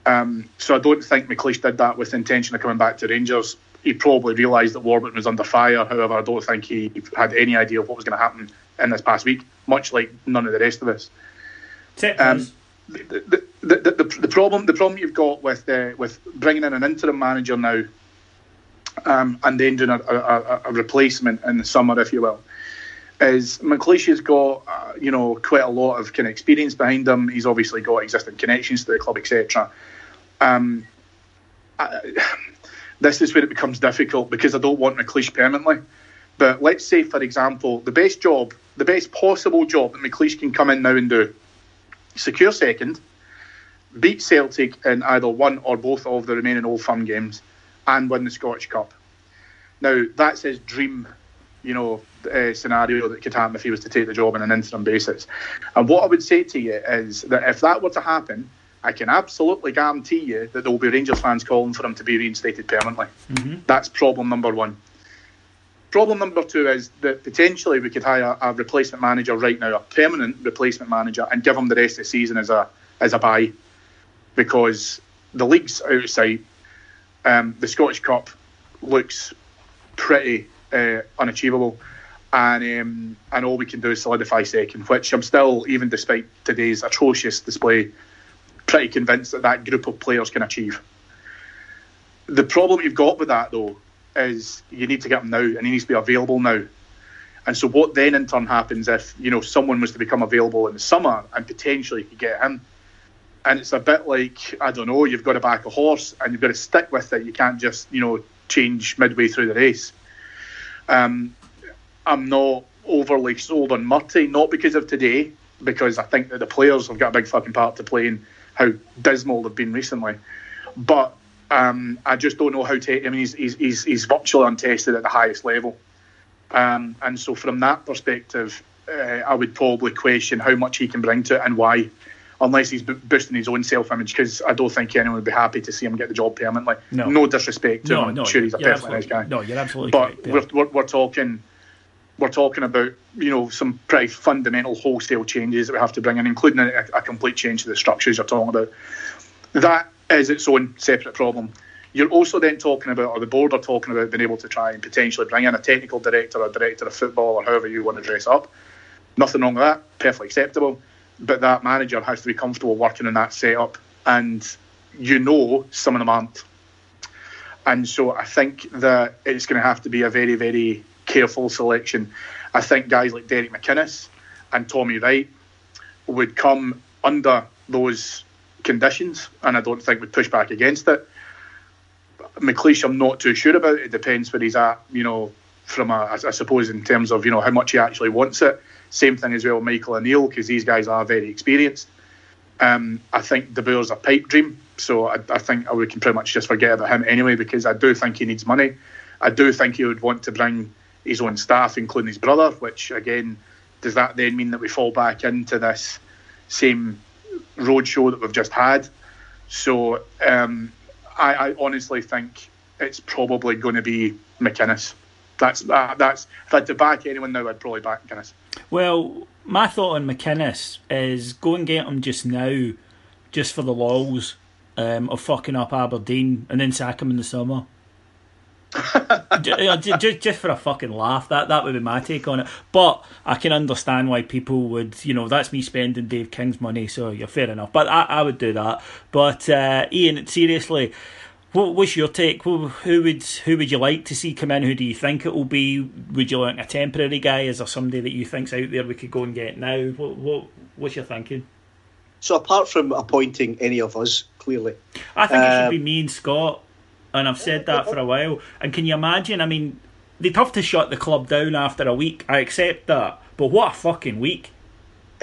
E: Um, so I don't think McLeish did that with the intention of coming back to Rangers. He probably realised that Warburton was under fire. However, I don't think he had any idea of what was going to happen in this past week, much like none of the rest of us. Um, the, the, the, the, the problem the problem you've got with uh, with bringing in an interim manager now um, and then doing a, a, a, replacement in the summer, if you will, is McLeish has got uh, you know quite a lot of kind of experience behind him. He's obviously got existing connections to the club, etc. Um, this is where it becomes difficult because I don't want McLeish permanently. But let's say, for example, the best job, the best possible job that McLeish can come in now and do, secure second, beat Celtic in either one or both of the remaining Old Firm games, and win the Scottish Cup. Now that's his dream, you know, uh, scenario that could happen if he was to take the job on an interim basis. And what I would say to you is that if that were to happen, I can absolutely guarantee you that there will be Rangers fans calling for him to be reinstated permanently. Mm-hmm. That's problem number one. Problem number two is that potentially we could hire a replacement manager right now, a permanent replacement manager, and give him the rest of the season as a as a buy, because the league's out of sight. Um, the Scottish Cup looks pretty uh, unachievable and um, and all we can do is solidify second, which I'm still, even despite today's atrocious display, pretty convinced that that group of players can achieve. The problem you've got with that though is you need to get him now, and he needs to be available now. And so, what then in turn happens if you know someone was to become available in the summer and potentially could get him? And it's a bit like I don't know, you've got to back a horse and you've got to stick with it. You can't just you know change midway through the race. Um, I'm not overly sold on Murty, not because of today, because I think that the players have got a big fucking part to play in how dismal they've been recently. But um, I just don't know how to. I mean, he's, he's, he's, virtually untested at the highest level. Um, and so, from that perspective, uh, I would probably question how much he can bring to it and why, unless he's boosting his own self image, because I don't think anyone would be happy to see him get the job permanently.
D: No.
E: disrespect to
D: No,
E: him. I'm
D: no,
E: sure he's a perfectly nice guy.
D: no, you're absolutely
E: But
D: correct, yeah.
E: we're, we're, we're talking. We're talking about you know some pretty fundamental wholesale changes that we have to bring in, including a, a complete change to the structures you're talking about. That is its own separate problem. You're also then talking about, or the board are talking about, being able to try and potentially bring in a technical director, or director of football, or however you want to dress up. Nothing wrong with that, perfectly acceptable. But that manager has to be comfortable working in that setup, and you know some of them aren't. And so I think that it's going to have to be a very, very careful selection. I think guys like Derek McInnes and Tommy Wright would come under those conditions, and I don't think would push back against it. McLeish, I'm not too sure about. It depends where he's at, you know, from a, I suppose in terms of you know how much he actually wants it. Same thing as well, Michael O'Neill, because these guys are very experienced. Um, I think De Boer's a pipe dream, so I, I think we can pretty much just forget about him anyway, because I do think he needs money. I do think he would want to bring his own staff, including his brother. Which again, does that then mean that we fall back into this same roadshow that we've just had? So um, I, I honestly think it's probably going to be McInnes. That's that, that's if I had to back anyone now, I'd probably back McInnes.
D: Well, my thought on McInnes is go and get him just now, just for the lols um, of fucking up Aberdeen, and then sack him in the summer. just, just, just for a fucking laugh, that that would be my take on it. But I can understand why people would, you know, that's me spending Dave King's money, so you're fair enough. But I, I would do that. But uh, Ian, seriously, what, what's your take? Who, who would who would you like to see come in? Who do you think it will be? Would you like a temporary guy? Is there somebody that you think's out there we could go and get now? What what what's your thinking?
F: So apart from appointing any of us, clearly,
D: I think it should
F: Um,
D: be me and Scott, and I've said that for a while. And can you imagine? I mean, they'd have to shut the club down after a week. I accept that, but what a fucking week!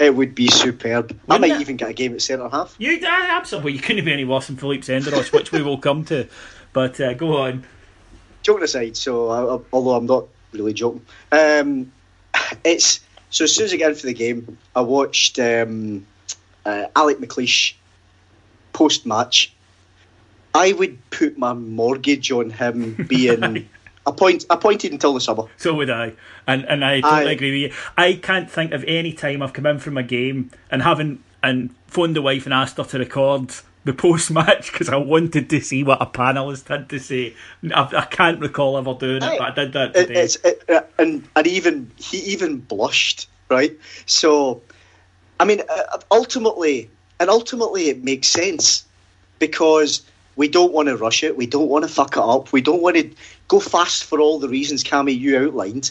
F: It would be superb. I
D: Wouldn't
F: might
D: it?
F: even get a game at centre half.
D: You uh, absolutely, you couldn't be any worse than Philippe Senderos, which we will come to. But uh, go on.
F: joking aside, so I, I- although I'm not really joking, um, it's so as soon as I get in for the game, I watched um, uh, Alec McLeish post match. I would put my mortgage on him being appoint, appointed until the summer.
D: So would I, and and I totally
F: I-
D: agree with you. I can't think of any time I've come in from a game and haven't and phoned the wife and asked her to record the post match because I wanted to see what a panelist had to say. I, I can't recall ever doing it, but I did that
F: It,
D: today.
F: it's it, uh, and and even he even blushed, right? So, I mean, uh, ultimately, and ultimately, it makes sense because we don't want to rush it, we don't want to fuck it up, we don't want to go fast for all the reasons, Cammy, you outlined.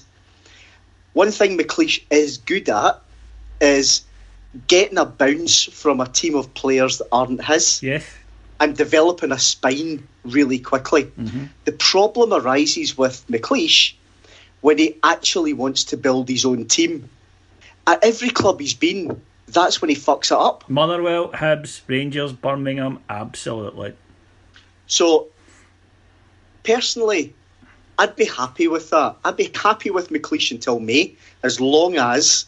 F: One thing McLeish is good at is getting a bounce from a team of players that aren't his
D: yes.
F: and developing a spine really quickly. Mm-hmm. The problem arises with McLeish when he actually wants to build his own team. At every club he's been, that's when he fucks it up.
D: Motherwell, Hibs, Rangers, Birmingham, absolutely.
F: So, personally, I'd be happy with that. I'd be happy with McLeish until May, as long as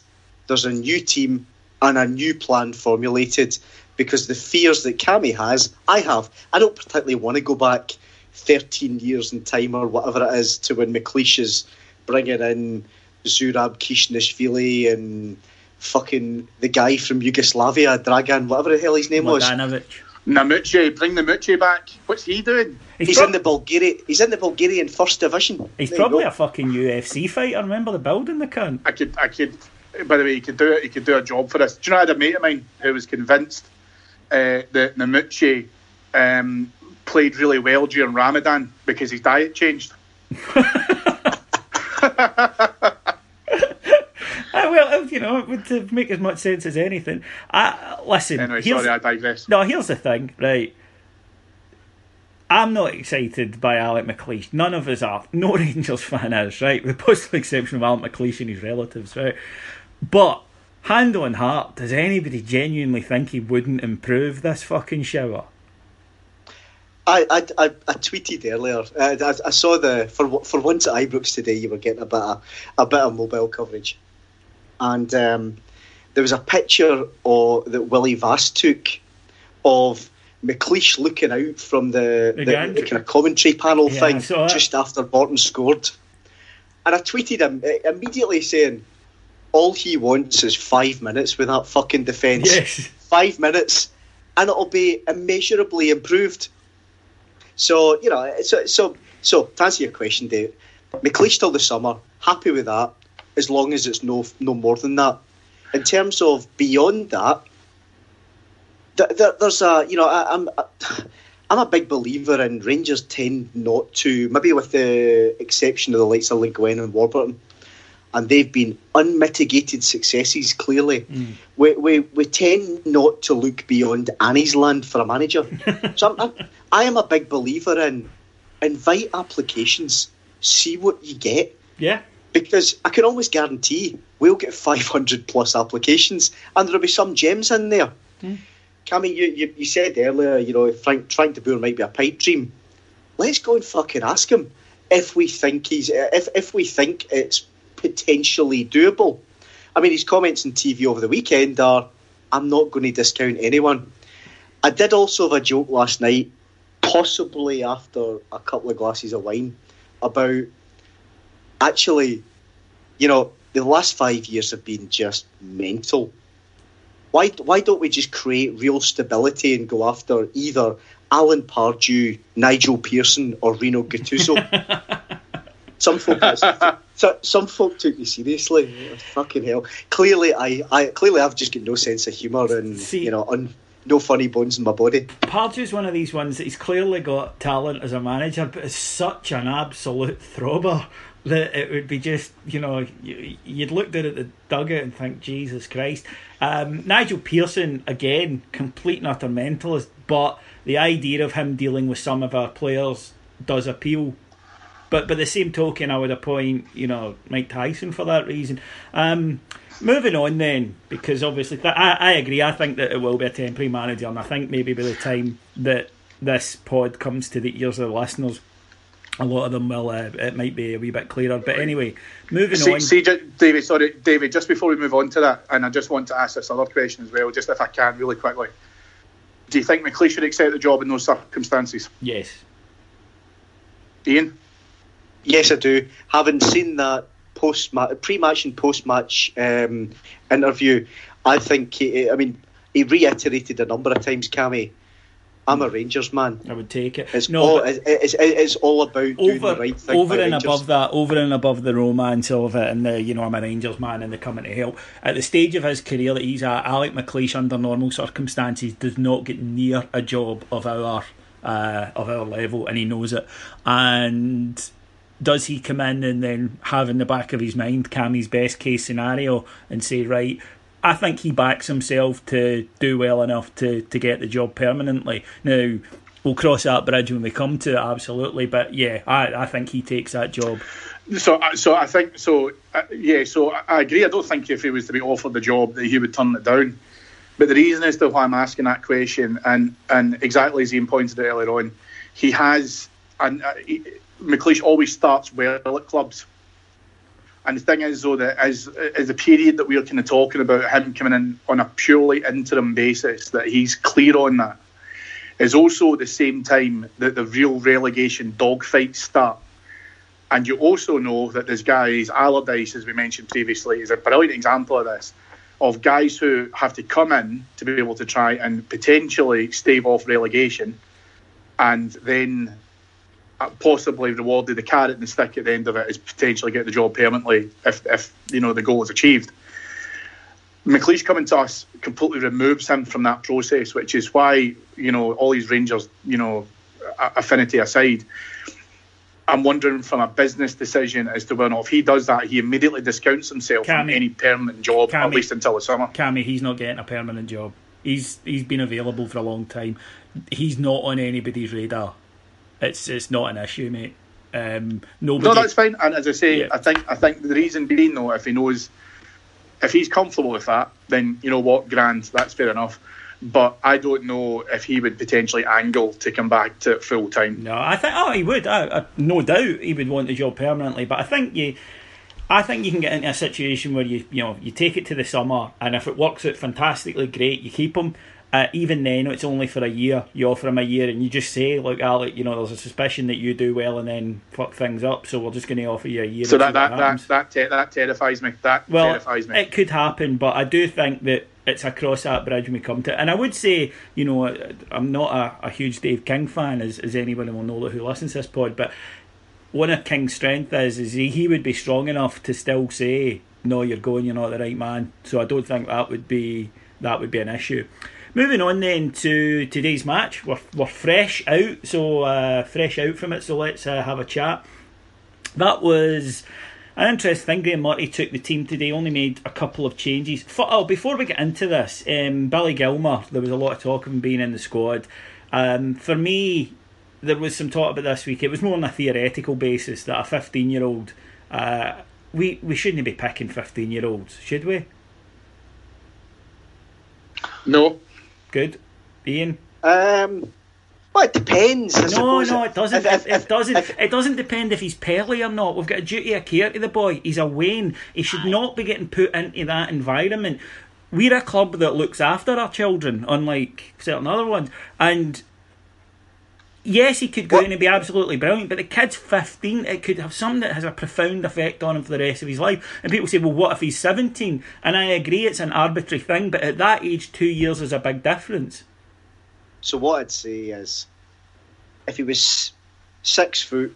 F: there's a new team and a new plan formulated. Because the fears that Cammy has, I have. I don't particularly want to go back 13 years in time or whatever it is to when McLeish is bringing in Zurab Khizanishvili and fucking the guy from Yugoslavia, Dragan, whatever the hell his name was.
D: Mladenovic.
E: Namouchi, bring the Muche back. What's he doing?
D: He's,
F: He's
D: prob-
F: in the Bulgaria. He's in the Bulgarian First Division.
D: he's
F: There
D: probably a fucking UFC fighter. Remember the building, the cunt?
E: I could, I could. By the way, he could do it. He could do a job for us. Do you know? I had a mate of mine who was convinced uh, that Namouchi um, played really well during Ramadan because his diet changed.
D: Uh, well, you know, it would uh, make as much sense as anything. I, listen,
E: Anyway, sorry, I digress.
D: no, here's the thing, right? I'm not excited by Alec McLeish. None of us are. No Rangers fan is, right? With the possible exception of Alec McLeish and his relatives, right? But, hand on heart, does anybody genuinely think he wouldn't improve this fucking shower?
F: I, I, I, I tweeted earlier. Uh, I, I saw the for for once at Ibrox today. You were getting a bit of a bit of mobile coverage, and um, there was a picture of, that Willie Vass took of McLeish looking out from the, the, the kind of commentary panel
D: Yeah,
F: thing just after Morton scored, and I tweeted him uh, immediately saying, "All he wants is five minutes with that fucking defence.
D: Yes.
F: Five minutes, and it'll be immeasurably improved." So you know, so so so to answer your question, Dave, McLeish till the summer, happy with that, as long as it's no no more than that. In terms of beyond that, th- th- there's a you know I, I'm I'm a big believer in Rangers tend not to maybe with the exception of the likes of Guin and Warburton. And they've been unmitigated successes. Clearly, mm. we, we we tend not to look beyond Annie's land for a manager. so I'm, I'm, I am a big believer in invite applications, see what you get,
D: Yeah.
F: Because I can always guarantee we'll get 500 plus applications, and there'll be some gems in there. Hmm. Cammy, you, you, you said earlier, you know, Frank Frank de Boer might be a pipe dream. Let's go and fucking ask him if we think he's if if we think it's potentially doable. I mean, his comments on TV over the weekend are, "I'm not going to discount anyone." I did also have a joke last night, possibly after a couple of glasses of wine, about actually, you know, the last five years have been just mental. Why why don't we just create real stability and go after either Alan Pardew, Nigel Pearson, or Rino Gattuso? some folk, so, some folk took me seriously. Fucking hell! Clearly, I, I clearly I've just got no sense of humour and
D: See-
F: you know, un, no funny bones in my body.
D: Pardew's one of these ones that he's clearly got talent as a manager, but is such an absolute throbber that it would be just, you know, you, you'd look down at the dugout and think, Jesus Christ. Um, Nigel Pearson, again, complete and utter mentalist, but the idea of him dealing with some of our players does appeal. But by the same token, I would appoint, you know, Mike Tyson for that reason. Um, moving on then, because obviously I, I agree. I think that it will be a temporary manager, and I think maybe by the time that this pod comes to the ears of the listeners, a lot of them will. Uh, it might be a wee bit clearer. But anyway, moving
E: See,
D: on.
E: see, David, sorry, David, just before we move on to that, and I just want to ask this other question as well, just if I can, really quickly. Do you think McLeish should accept the job in those circumstances?
D: yes.
E: Ian?
F: Yes, I do. Having seen that post pre-match and post-match um, interview, I think he, I mean he reiterated a number of times, Cammy. I'm a Rangers man.
D: I would take it.
F: It's
D: no,
F: all it's, it's, it's all about doing
D: over,
F: the right thing.
D: over and
F: Rangers.
D: above that, over and above the romance of it, and the you know I'm a Rangers man and they're coming to help. At the stage of his career that he's at, Alec McLeish under normal circumstances does not get near a job of our uh, of our level, and he knows it. And does he come in and then have in the back of his mind Cammy's best case scenario and say right? I think he backs himself to do well enough to, to get the job permanently. Now, we'll cross that bridge when we come to it, absolutely. But yeah, I, I think he takes that job.
E: So, so I think so. Uh, yeah, so I I agree. I don't think if he was to be offered the job that he would turn it down. But the reason as to why I'm asking that question, and and exactly as Ian pointed out earlier on, he has and uh, he, McLeish always starts well at clubs. And the thing is, though, that as as the period that we're kind of talking about him coming in on a purely interim basis, that he's clear on that, is also at the same time that the real relegation dogfights start. And you also know that there's guys, Allardyce, as we mentioned previously, is a brilliant example of this, of guys who have to come in to be able to try and potentially stave off relegation, and then Uh, possibly rewarded the carrot and the stick at the end of it is potentially get the job permanently if, if you know the goal is achieved. McLeish coming to us completely removes him from that process, which is why you know all these Rangers, you know, affinity aside, I'm wondering from a business decision as to whether or not if he does that, he immediately discounts himself from
D: Cammy.
E: any permanent job,
D: Cammy.
E: at least until the summer.
D: Cammy, he's not getting a permanent job. He's he's been available for a long time. He's not on anybody's radar. It's it's not an issue, mate. Um, nobody.
E: No, that's fine. And as I say,
D: Yeah.
E: I think I think the reason being though, if he knows, if he's comfortable with that, then you know what, grand, that's fair enough. But I don't know if he would potentially angle to come back to full time.
D: No, I think oh he would. I, I, no doubt he would want the job permanently. But I think you, I think you can get into a situation where you you know you take it to the summer, and if it works out fantastically, great, you keep him. Uh, even then, it's only for a year. You offer him a year, and you just say, "Look, Alec, you know, there's a suspicion that you do well, and then fuck things up. So we're just going to offer you a year."
E: So that that that that, ter- that terrifies me. That
D: well,
E: terrifies me.
D: it could happen, but I do think that it's across that bridge when we come to it. And I would say, you know, I'm not a, a huge Dave King fan, as, as anyone will know who listens to this pod, but one of King's strength is is he, he would be strong enough to still say, "No, you're going, you're not the right man." So I don't think that would be that would be an issue. Moving on then to today's match, we're we're fresh out, so uh, fresh out from it. So let's uh, have a chat. That was an interesting thing. Graeme Murty took the team today, only made a couple of changes. For, oh, before we get into this, um, Billy Gilmour, there was a lot of talk of him being in the squad. Um, for me, there was some talk about this week. It was more on a theoretical basis that a 15 year old, uh, we, we shouldn't be picking 15 year olds, should we?
E: no,
D: Good. Ian?
F: Um, well, it depends. I
D: No,
F: suppose.
D: no, it doesn't.
F: If- if-
D: it, it doesn't. it doesn't depend if he's pearly or not. We've got a duty of care to the boy. He's a wean. He should not be getting put into that environment. We're a club that looks after our children, unlike certain other ones. And yes, he could go
F: What-
D: in and be absolutely brilliant, but the kid's 15. It could have something that has a profound effect on him for the rest of his life. And people say, well, what if he's 17? And I agree, it's an arbitrary thing, but at that age, two years is a big difference.
F: So what I'd say is, if he was six foot,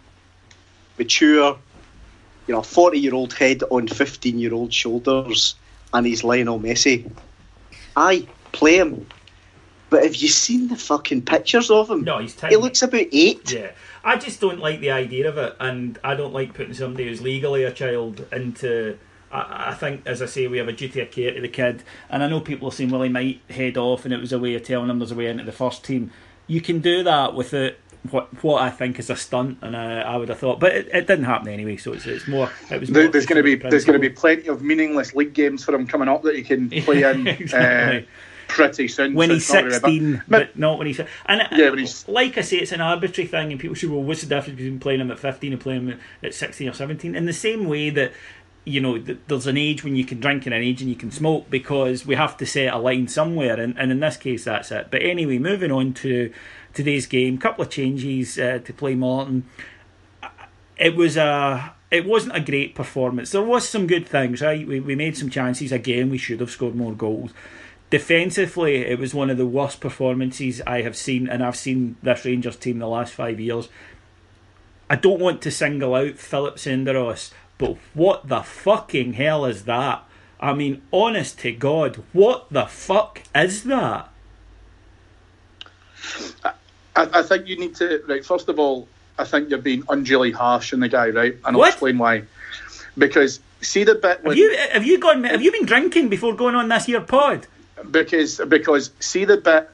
F: mature, you know, forty year old head on fifteen year old shoulders, and he's Lionel Messi, I play him. But have you seen the fucking pictures of him?
D: No, he's tiny.
F: He looks about eight.
D: Yeah, I just don't like the idea of it, and I don't like putting somebody who's legally a child into. I, I think, as I say, we have a duty of care to the kid, and I know people are saying, "Well, he might head off," and it was a way of telling him there's a way into the first team. You can do that without what what I think is a stunt, and I, I would have thought, but it, it didn't happen anyway. So it's it's more. It was more
E: there's going to be
D: principle.
E: there's going to be plenty of meaningless league games for him coming up that he can play in
D: Exactly.
E: uh, pretty soon.
D: when
E: so
D: he's
E: it's not really
D: 16, but not when he's and
E: Yeah, when he's-
D: like I say, it's an arbitrary thing, and people say, "Well, what's the difference between playing him at 15 and playing him at 16 or 17?" In the same way that you know th- there's an age when you can drink and an age when you can smoke, because we have to set a line somewhere, and, and in this case, that's it. But anyway, moving on to today's game, couple of changes uh, to play Morton. It was a. It wasn't a great performance. There was some good things, right? We, we made some chances again. We should have scored more goals defensively, it was one of the worst performances I have seen, and I've seen this Rangers team the last five years. I don't want to single out Philip Senderos, but what the fucking hell is that? I mean, honest to God, what the fuck is that?
E: I, I think you need to right. First of all, I think you're being unduly harsh on the guy, right? And I'll
D: What?
E: explain why. Because see the bit when
D: Have you have you gone? Have you been drinking before going on this here pod?
E: Because because see the bit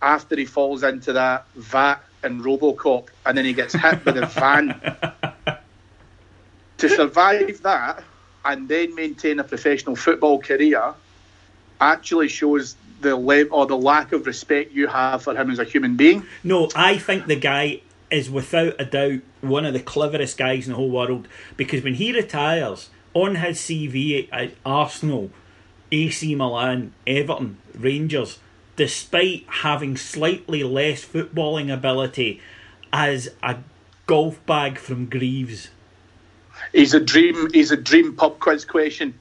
E: after he falls into that vat in RoboCop and then he gets hit by the van. to survive that and then maintain a professional football career actually shows the level or the lack of respect you have for him as a human being.
D: No, I think the guy is without a doubt one of the cleverest guys in the whole world because when he retires on his CV at Arsenal, AC Milan, Everton, Rangers, despite having slightly less footballing ability as a golf bag from Greaves.
E: He's a dream. He's a dream pub quiz question,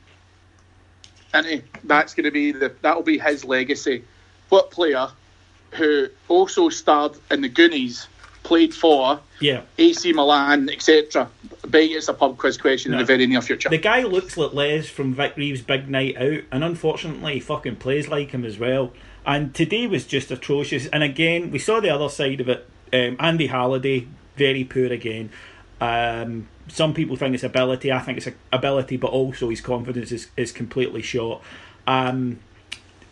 E: and that's going to be the that'll be his legacy. What player who also starred in the Goonies played for
D: Yeah.
E: AC Milan, etc. Bet it's a pub quiz question in
D: No.
E: the very near future.
D: The guy looks like Les from Vic Reeves' Big Night Out, and unfortunately, he fucking plays like him as well. And today was just atrocious. And again, we saw the other side of it. Um, Andy Halliday very poor again. Um, some people think it's ability. I think it's ability, but also his confidence is, is completely shot. Um,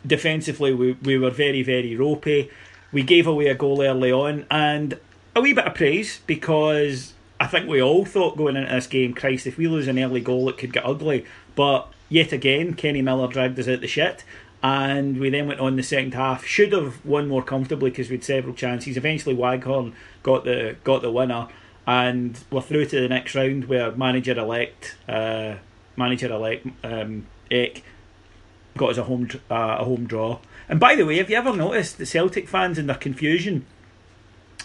D: defensively, we, we were very, very ropey. We gave away a goal early on, and a wee bit of praise because I think we all thought going into this game, Christ, if we lose an early goal, it could get ugly. But yet again, Kenny Miller dragged us out the shit, and we then went on the second half. Should have won more comfortably because we had several chances. Eventually, Waghorn got the got the winner, and we're through to the next round where manager elect, uh, manager elect um, Eck got us a home uh, a home draw. And by the way, have you ever noticed the Celtic fans in their confusion?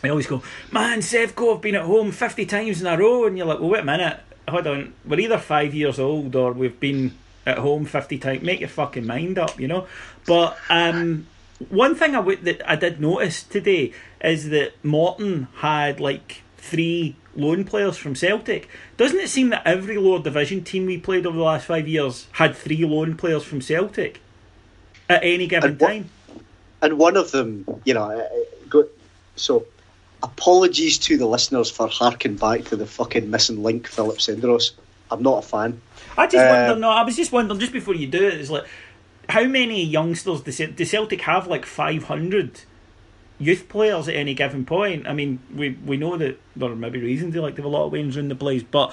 D: They always go, "Man, Sevco have been at home fifty times in a row," and you're like, "Well, wait a minute, hold on. We're either five years old or we've been at home fifty times. Make your fucking mind up, you know." But um, one thing I w- that I did notice today is that Morton had like three loan players from Celtic. Doesn't it seem that every lower division team we played over the last five years had three loan players from Celtic at any given
F: And what-
D: time?
F: and one of them, you know, so apologies to the listeners for harking back to the fucking missing link, Philip Senderos. I'm not a fan.
D: I just
F: Uh,
D: wonder. No, I was just wondering just before you do it. Is like how many youngsters do, Cel- do Celtic have? Like five hundred youth players at any given point. I mean, we we know that there may be reasons they like to have a lot of wins in the place, but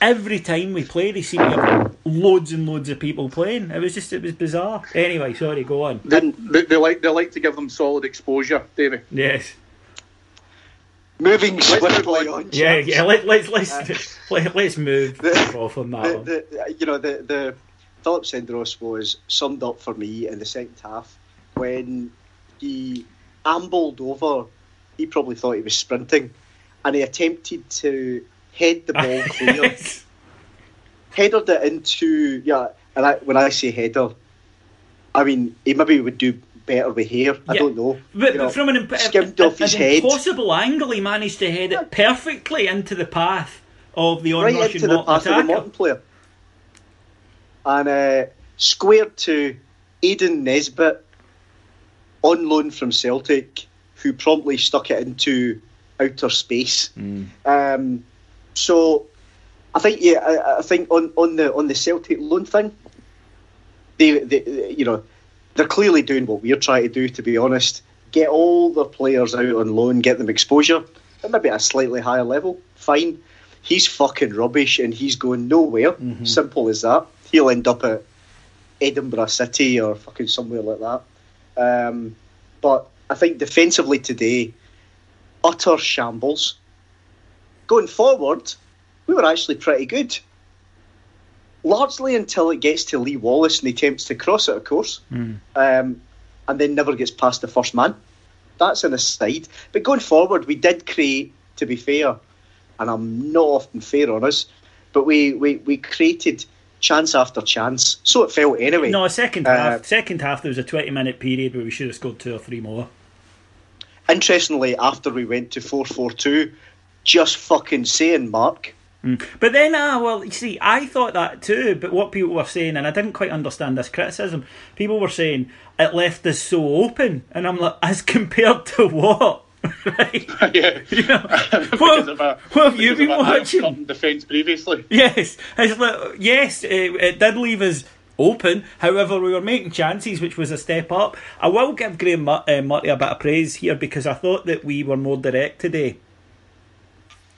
D: every time we play, they seem to have loads and loads of people playing. It was just it was bizarre. Anyway, sorry, go on.
E: They, they, they like they like to give them solid exposure, Davy.
D: Yes.
F: Moving
E: move
F: swiftly
E: on.
F: on.
D: Yeah, yeah. Let, let's let's uh, let, let's move
F: The-
D: off on that
F: the,
D: one.
F: the, you know the the Philip Senderos was summed up for me in the second half when he ambled over. He probably thought he was sprinting, and he attempted to head the ball clear, headed it into yeah. And I, when I say header, I mean he maybe would do better with hair. I
D: Yeah.
F: don't know.
D: But,
F: You know,
D: but from an, imp-
F: skimmed
D: an,
F: off his
D: an
F: head.
D: impossible angle, he managed to head it perfectly into the path of the
F: right
D: onrushing
F: into the path of the. Morton player. And uh, squared to Aidan Nesbitt on loan from Celtic, who promptly stuck it into outer space. Um, so I think yeah, I, I think on, on the on the Celtic loan thing, they, they you know they're clearly doing what we're trying to do. To be honest, get all the players out on loan, get them exposure, at maybe at a slightly higher level. Fine. He's fucking rubbish and he's going nowhere. Simple as that. He'll end up at Edinburgh City or fucking somewhere like that. Um, but I think defensively today, utter shambles. Going forward, we were actually pretty good. Largely until it gets to Lee Wallace and he attempts to cross it, of course, um, and then never gets past the first man. That's an aside. But going forward, we did create, to be fair, and I'm not often fair on us, but we, we, we created chance after chance. So it felt anyway.
D: No, second
F: Uh,
D: half. Second half, there was a twenty-minute period where we should have scored two or three more.
F: Interestingly, after we went to 4 4 2, just fucking saying, Mark,
D: But then, ah, well, you see, I thought that too. But what people were saying, and I didn't quite understand this criticism. People were saying it left us so open, and I'm like, as compared to what? right?
E: yeah.
D: You know, what,
E: a-
D: what have you been watching?
E: defence previously.
D: Yes, it's like, yes, it, it did leave us open. However, we were making chances, which was a step up. I will give Graeme Mur- uh, Murty a bit of praise here because I thought that we were more direct today.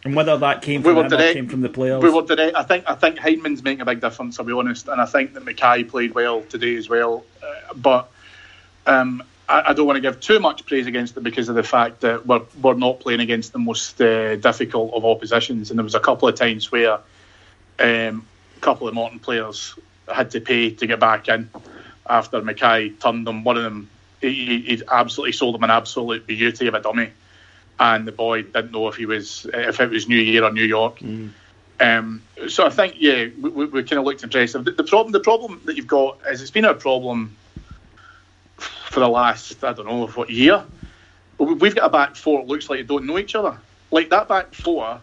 D: And whether that came
E: We
D: from him or
E: direct.
D: came from the players.
E: We were direct. I think I think Hyndman's making a big difference. I'll be honest, and I think that McKay played well today as well. Uh, but um, I, I don't want to give too much praise against it because of the fact that we're we're not playing against the most uh, difficult of oppositions, and there was a couple of times where um, a couple of Morton players had to pay to get back in after McKay turned them. One of them, he, he he absolutely sold them an absolute beauty of a dummy, and the boy didn't know if he was if it was New Year or New York. Um, so I think yeah, we, we, we kind of looked impressive. The, the problem the problem that you've got is it's been a problem for the last I don't know what year. We- We've got a back four. It looks like they don't know each other. Like that back four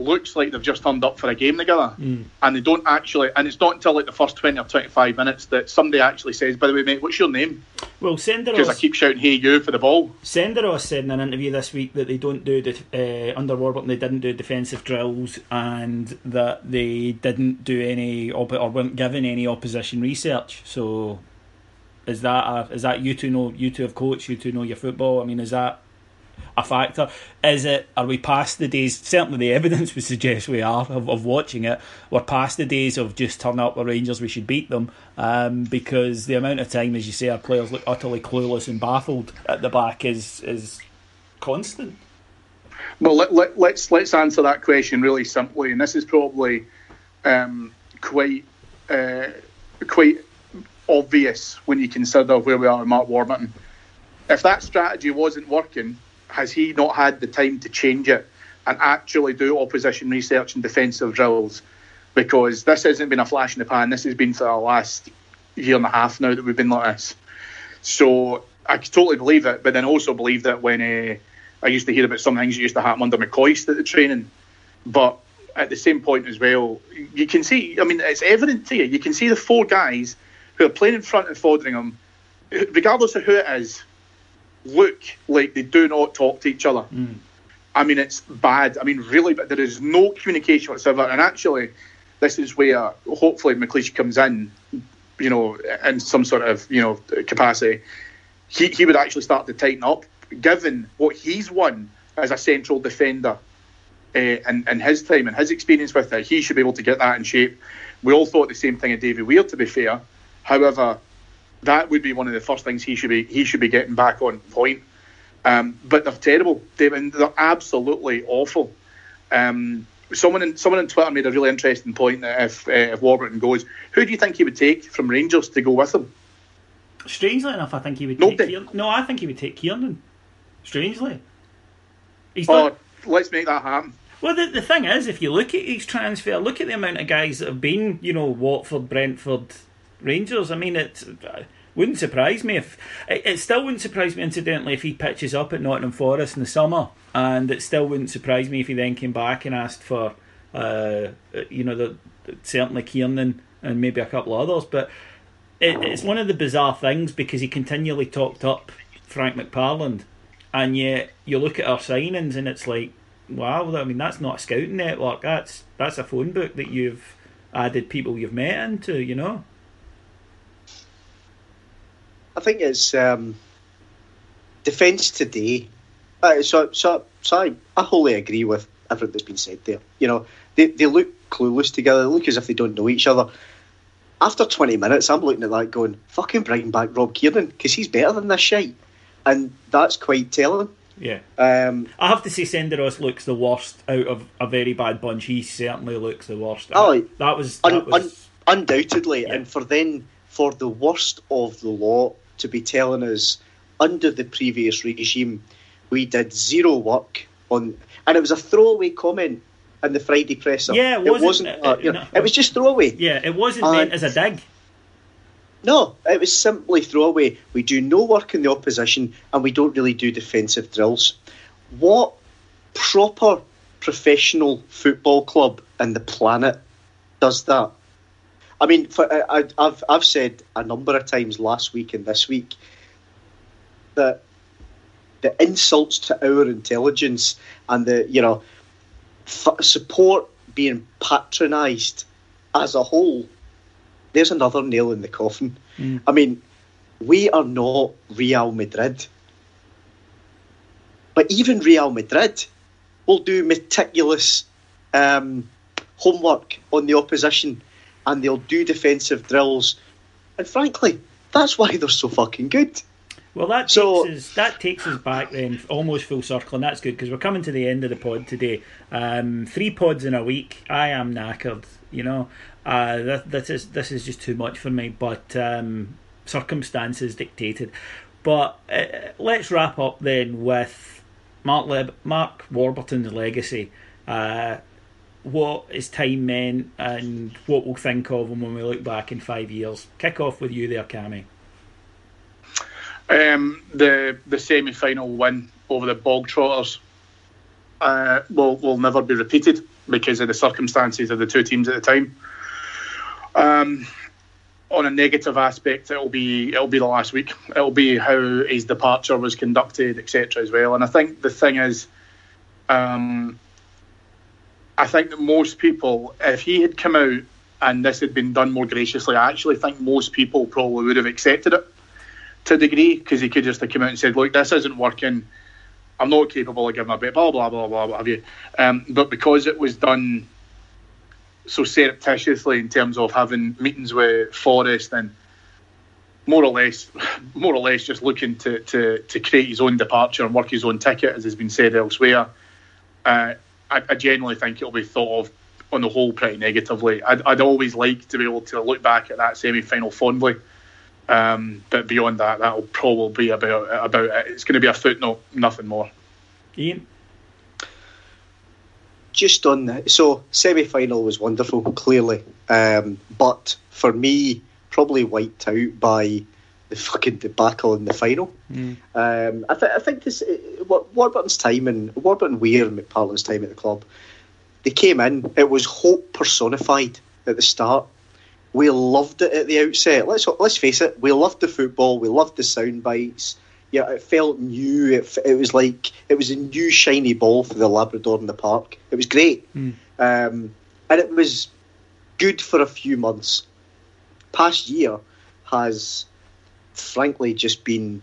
E: looks like they've just turned up for a game together, and they don't actually. And it's not until like the first twenty or twenty-five minutes that somebody actually says, "By the way, mate, what's your name?"
D: Well,
E: Because I keep shouting, "Hey, you!" for the ball.
D: Senderos said in an interview this week that they don't do def- uh, under Warburton. They didn't do defensive drills, and that they didn't do any or weren't given any opposition research. So, is that a, is that you two know you two have coached, you two know your football? I mean, is that a factor? Is it? Are we past the days? Certainly, the evidence would suggest we are of, of watching it. We're past the days of just turn up with Rangers, we should beat them, um, because the amount of time, as you say, our players look utterly clueless and baffled at the back is is constant.
E: Well, let, let, let's let's answer that question really simply, and this is probably um, quite uh, quite obvious when you consider where we are with Mark Warburton. If that strategy wasn't working, has he not had the time to change it and actually do opposition research and defensive drills? Because this hasn't been a flash in the pan. This has been for the last year and a half now that we've been like this. So I totally believe it, but then also believe that when uh, I used to hear about some things that used to happen under McCoist at the training, but at the same point as well, you can see. I mean, it's evident to you. You can see the four guys who are playing in front of Foderingham, regardless of who it is, look like they do not talk to each other. I mean, it's bad. I mean, really, but there is no communication whatsoever. And actually, this is where hopefully McLeish comes in, you know, in some sort of you know capacity. He he would actually start to tighten up, given what he's won as a central defender. Uh, and, and his time and his experience with it, he should be able to get that in shape. We all thought the same thing of David Weir, to be fair. However, that would be one of the first things he should be he should be getting back on point. Um, but they're terrible. They, they're absolutely awful. Um, someone in someone on Twitter made a really interesting point that if uh, if Warburton goes, who do you think he would take from Rangers to go with him?
D: Strangely enough, I think he would
E: Nobody.
D: take Kiernan. No, I think he would take Kiernan. Strangely. He's
E: Oh,
D: not.
E: let's make that happen.
D: Well, the, the thing is, if you look at each transfer, look at the amount of guys that have been, you know, Watford, Brentford, Rangers. I mean, it uh, wouldn't surprise me if. It, it still wouldn't surprise me, incidentally, if he pitches up at Nottingham Forest in the summer. And it still wouldn't surprise me if he then came back and asked for, uh, you know, the, certainly Kiernan and maybe a couple of others. But it, it's one of the bizarre things because he continually talked up Frank McParland, and yet you look at our signings and it's like, wow, I mean that's not a scouting network. That's that's a phone book that you've added people you've met into. You know,
F: I think it's um, defence today. Uh, so, so, so I, I wholly agree with everything that's been said there. You know, they, they look clueless together. They look as if they don't know each other. After 20 minutes, I'm looking at that going, fucking bring back Rob Kiernan because he's better than this shite. And that's quite telling.
D: yeah.
F: Um,
D: I have to say, Senderos looks the worst out of a very bad bunch. He certainly looks the worst.
F: Oh,
D: that was that
F: un,
D: was
F: un, undoubtedly,
D: Yeah.
F: and for then for the worst of the lot to be telling us under the previous regime we did zero work on, and it was a throwaway comment in the Friday presser.
D: Yeah, it wasn't-
F: uh,
D: uh,
F: you know,
D: no.
F: it was just throwaway.
D: yeah. It wasn't
F: Uh,
D: meant as a dig.
F: No, it was simply throwaway. We do no work in the opposition, and we don't really do defensive drills. What proper professional football club in the planet does that? I mean, for, I, I- I've I've said a number of times last week and this week that the insults to our intelligence and the you know f- support being patronised as a whole. There's another nail in the coffin. I mean, we are not Real Madrid, but even Real Madrid will do meticulous um, homework on the opposition and they'll do defensive drills. And frankly, that's why they're so fucking good.
D: Well, that
F: So-
D: takes us that takes us back then almost full circle, and that's good because we're coming to the end of the pod today. Um, three pods in a week. I am knackered. You know, uh, that that is this is just too much for me. But um, circumstances dictated. But uh, let's wrap up then with Mark Leb- Mark Warburton's legacy. Uh, what his time meant and what we'll think of him when we look back in five years. Kick off with you there, Cammy.
E: Um, the the semi final win over the Bog Trotters uh, will will never be repeated because of the circumstances of the two teams at the time. Um, on a negative aspect, it'll be it'll be the last week. It'll be how his departure was conducted, etc. As well. And I think the thing is, um, I think that most people, if he had come out and this had been done more graciously, I actually think most people probably would have accepted it to a degree because he could just have come out and said, "Look, this isn't working. I'm not capable of giving a bit." Blah blah blah blah. What have you? Um, but because it was done so surreptitiously in terms of having meetings with Forest and more or less, more or less, just looking to, to, to create his own departure and work his own ticket, as has been said elsewhere. Uh, I, I generally think it'll be thought of on the whole pretty negatively. I'd, I'd always like to be able to look back at that semi-final fondly, um, but beyond that, that'll probably be about about it. It's going to be a footnote, nothing more.
D: Ian,
F: just on that, so semi final was wonderful, clearly, um, but for me, probably wiped out by the fucking debacle in the final.
D: Mm.
F: Um, I, th- I think this What Warburton's time and Warburton Weir and McParland's time at the club, they came in. It was hope personified at the start. We loved it at the outset. Let's let's face it. We loved the football. We loved the sound bites yeah, it felt new. It, it was like it was a new shiny ball for the Labrador in the park. It was great,
D: mm.
F: um, and it was good for a few months. Past year has, frankly, just been,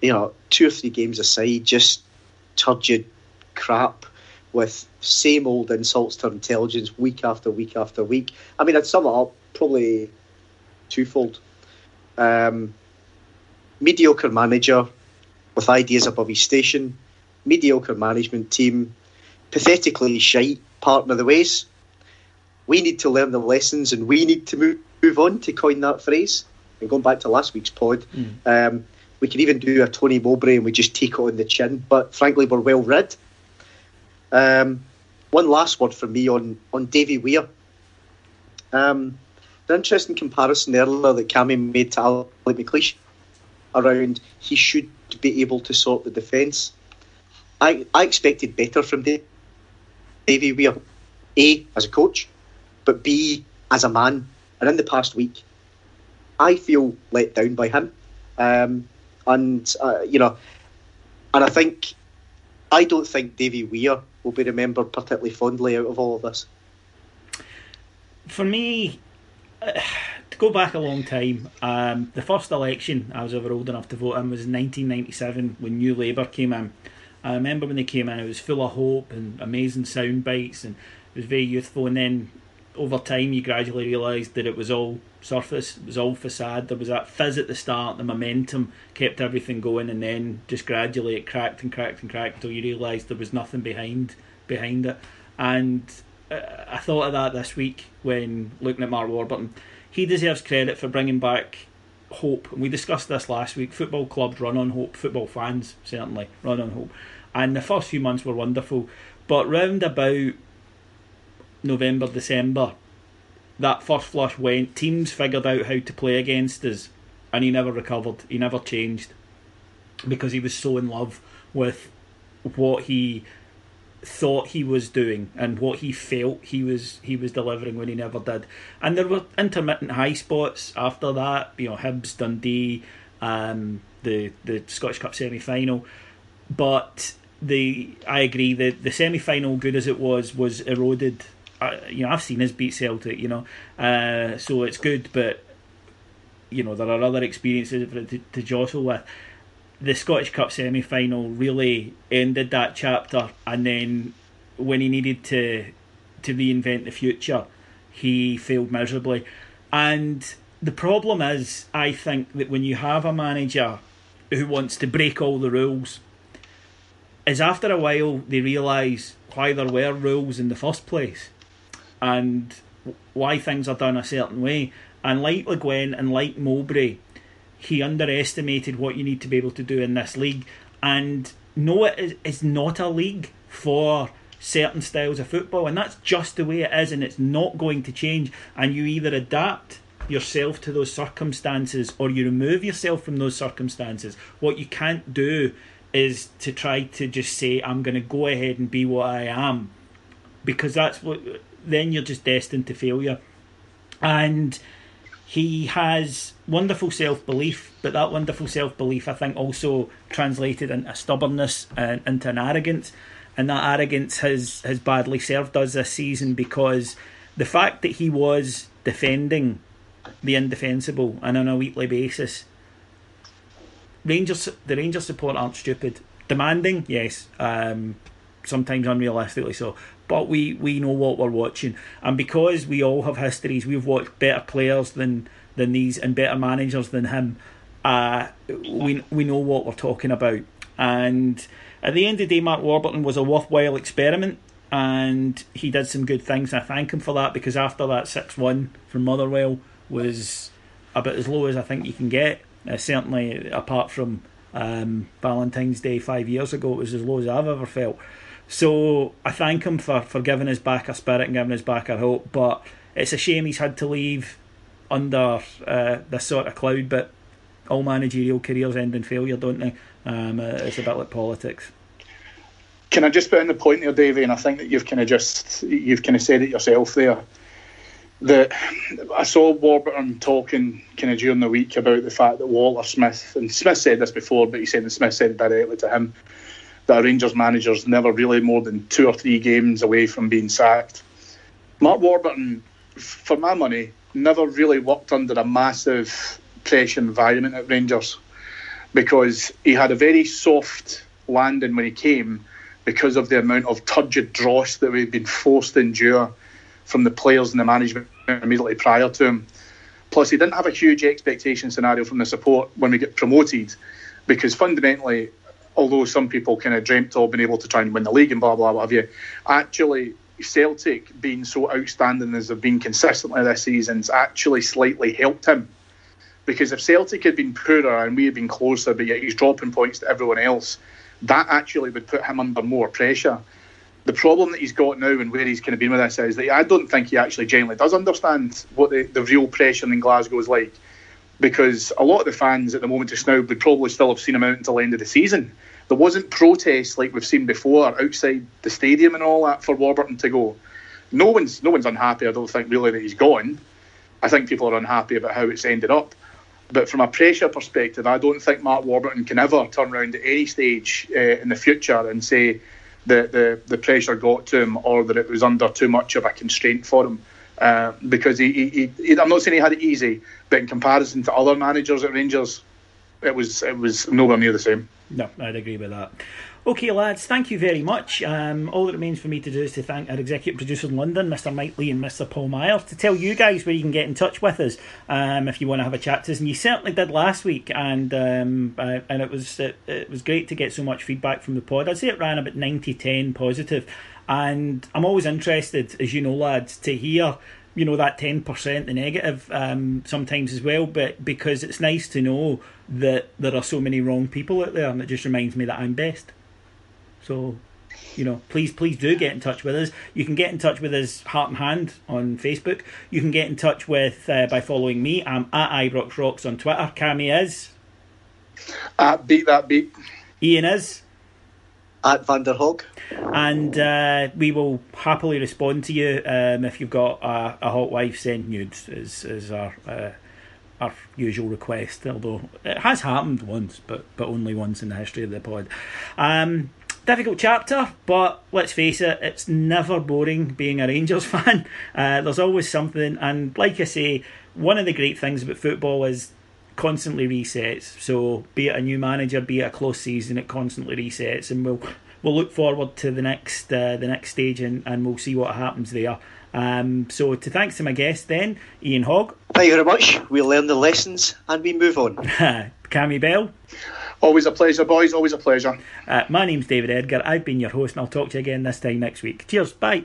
F: you know, two or three games aside, just turgid crap with same old insults to intelligence week after week after week. I mean, I'd sum it up probably twofold. Um, mediocre manager with ideas above his station, mediocre management team, pathetically shite partner the ways. We need to learn the lessons and we need to move, move on, to coin that phrase. And going back to last week's pod,
D: mm.
F: um, we could even do a Tony Mowbray and we just take it on the chin, but frankly, we're well read. Um, one last word from me on, on Davy Weir. Um, an interesting comparison earlier that Cammy made to Alex McLeish around he should be able to sort the defence. I, I expected better from Davy Weir, A, as a coach, but B, as a man. And in the past week, I feel let down by him. Um, and, uh, you know, and I think, I don't think Davy Weir will be remembered particularly fondly out of all of this.
D: For me, uh, to go back a long time, um, the first election I was ever old enough to vote in was in 1997 when New Labour came in. I remember when they came in, it was full of hope and amazing sound bites, and it was very youthful. And then over time, you gradually realised that it was all surface, it was all facade. There was that fizz at the start, the momentum kept everything going, and then just gradually it cracked and cracked and cracked until you realised there was nothing behind behind it. And uh, I thought of that this week when looking at Mark Warburton he deserves credit for bringing back hope. And we discussed this last week. Football clubs run on hope. Football fans certainly run on hope. And the first few months were wonderful, but round about November, December, that first flush went. Teams figured out how to play against us, and he never recovered. He never changed because he was so in love with what he thought he was doing and what he felt he was he was delivering when he never did. And there were intermittent high spots after that. You know, Hibs, Dundee, um, the the Scottish Cup semi final, but the I agree that the semi final, good as it was, was eroded. You know, I've seen us beat Celtic. You know, uh, so it's good, but you know there are other experiences to, to jostle with the Scottish Cup semi final really ended that chapter, and then when he needed to to reinvent the future, he failed miserably. And the problem is, I think that when you have a manager who wants to break all the rules, is after a while they realise why there were rules in the first place, and why things are done a certain way. And like Le Guen and like Mowbray, he underestimated what you need to be able to do in this league. And no, it is not a league for certain styles of football, and that's just the way it is, and it's not going to change. And you either adapt yourself to those circumstances or you remove yourself from those circumstances. What you can't do is to try to just say I'm going to go ahead and be what I am, because that's what then you're just destined to failure. And he has wonderful self belief, but that wonderful self belief, I think, also translated into stubbornness and into an arrogance. And that arrogance has, has badly served us this season because the fact that he was defending the indefensible and on a weekly basis. Rangers, the Rangers support aren't stupid. Demanding, yes, um, sometimes unrealistically so. But we, we know what we're watching, and because we all have histories, we've watched better players than than these and better managers than him. Uh, we we know what we're talking about, and at the end of the day, Mark Warburton was a worthwhile experiment and he did some good things. I thank him for that because after that 6 1 from Motherwell was about as low as I think you can get. Uh, certainly, apart from um, Valentine's Day five years ago, it was as low as I've ever felt. So I thank him for, for giving us back a spirit and giving us back our hope. But it's a shame he's had to leave under uh, this sort of cloud. But all managerial careers end in failure, don't they? Um, uh, it's a bit like politics.
E: Can I just put in the point there, Davey? And I think that you've kind of just you've kind of said it yourself there. That I saw Warburton talking kind of during the week about the fact that Walter Smith and Smith said this before, but he said that Smith said it directly to him that Rangers manager's never really more than two or three games away from being sacked. Mark Warburton, for my money, never really worked under a massive pressure environment at Rangers because he had a very soft landing when he came because of the amount of turgid dross that we've been forced to endure from the players and the management immediately prior to him. Plus, he didn't have a huge expectation scenario from the support when we get promoted, because fundamentally, although some people kind of dreamt of being able to try and win the league and blah blah what have you, actually Celtic being so outstanding as they've been consistently this season's actually slightly helped him. Because if Celtic had been poorer and we had been closer, but yet he's dropping points to everyone else, that actually would put him under more pressure. The problem that he's got now and where he's kind of been with this is that I don't think he actually genuinely does understand what the, the real pressure in Glasgow is like. Because a lot of the fans at the moment just now would probably still have seen him out until the end of the season. There wasn't protests like we've seen before outside the stadium and all that for Warburton to go. No one's no one's unhappy. I don't think really that he's gone. I think people are unhappy about how it's ended up. But from a pressure perspective, I don't think Mark Warburton can ever turn around at any stage uh, in the future and say that the, the pressure got to him or that it was under too much of a constraint for him. Uh, because he, he, he, I'm not saying he had it easy, but in comparison to other managers at Rangers, it was it was nowhere near the same.
D: No, I'd agree with that. Okay, lads, thank you very much. Um, all that remains for me to do is to thank our executive producers in London, Mr. Mike Lee and Mr. Paul Myers, to tell you guys where you can get in touch with us um, if you want to have a chat to us. And you certainly did last week, and um, uh, and it was it, it, was great to get so much feedback from the pod. I'd say it ran about 90 10 positive, and I'm always interested, as you know, lads, to hear you know that 10% the negative um, sometimes as well but because it's nice to know that there are so many wrong people out there and it just reminds me that I'm best so, you know, please, please do get in touch with us. You can get in touch with us heart and hand on Facebook. You can get in touch with uh, by following me. I'm at Ibrox Rocks on Twitter. Cammy is
E: at beat that beat.
D: Ian is
F: at Vanderhog.
D: And uh, we will happily respond to you um, if you've got a, a, hot wife send nudes, is, is our uh, our usual request. Although it has happened once, but but only once in the history of the pod. Um, difficult chapter, but let's face it, it's never boring being a Rangers fan. Uh, there's always something, and like I say, one of the great things about football is constantly resets. So, be it a new manager, be it a close season, it constantly resets, and we'll we'll look forward to the next uh, the next stage, and, and we'll see what happens there. Um, so, to thanks to my guest, then Ian Hogg.
F: Thank you very much. We learn the lessons and we move on.
D: Cammy Bell.
E: Always a pleasure, boys. Always a pleasure.
D: Uh, my name's David Edgar. I've been your host, and I'll talk to you again this time next week. Cheers. Bye.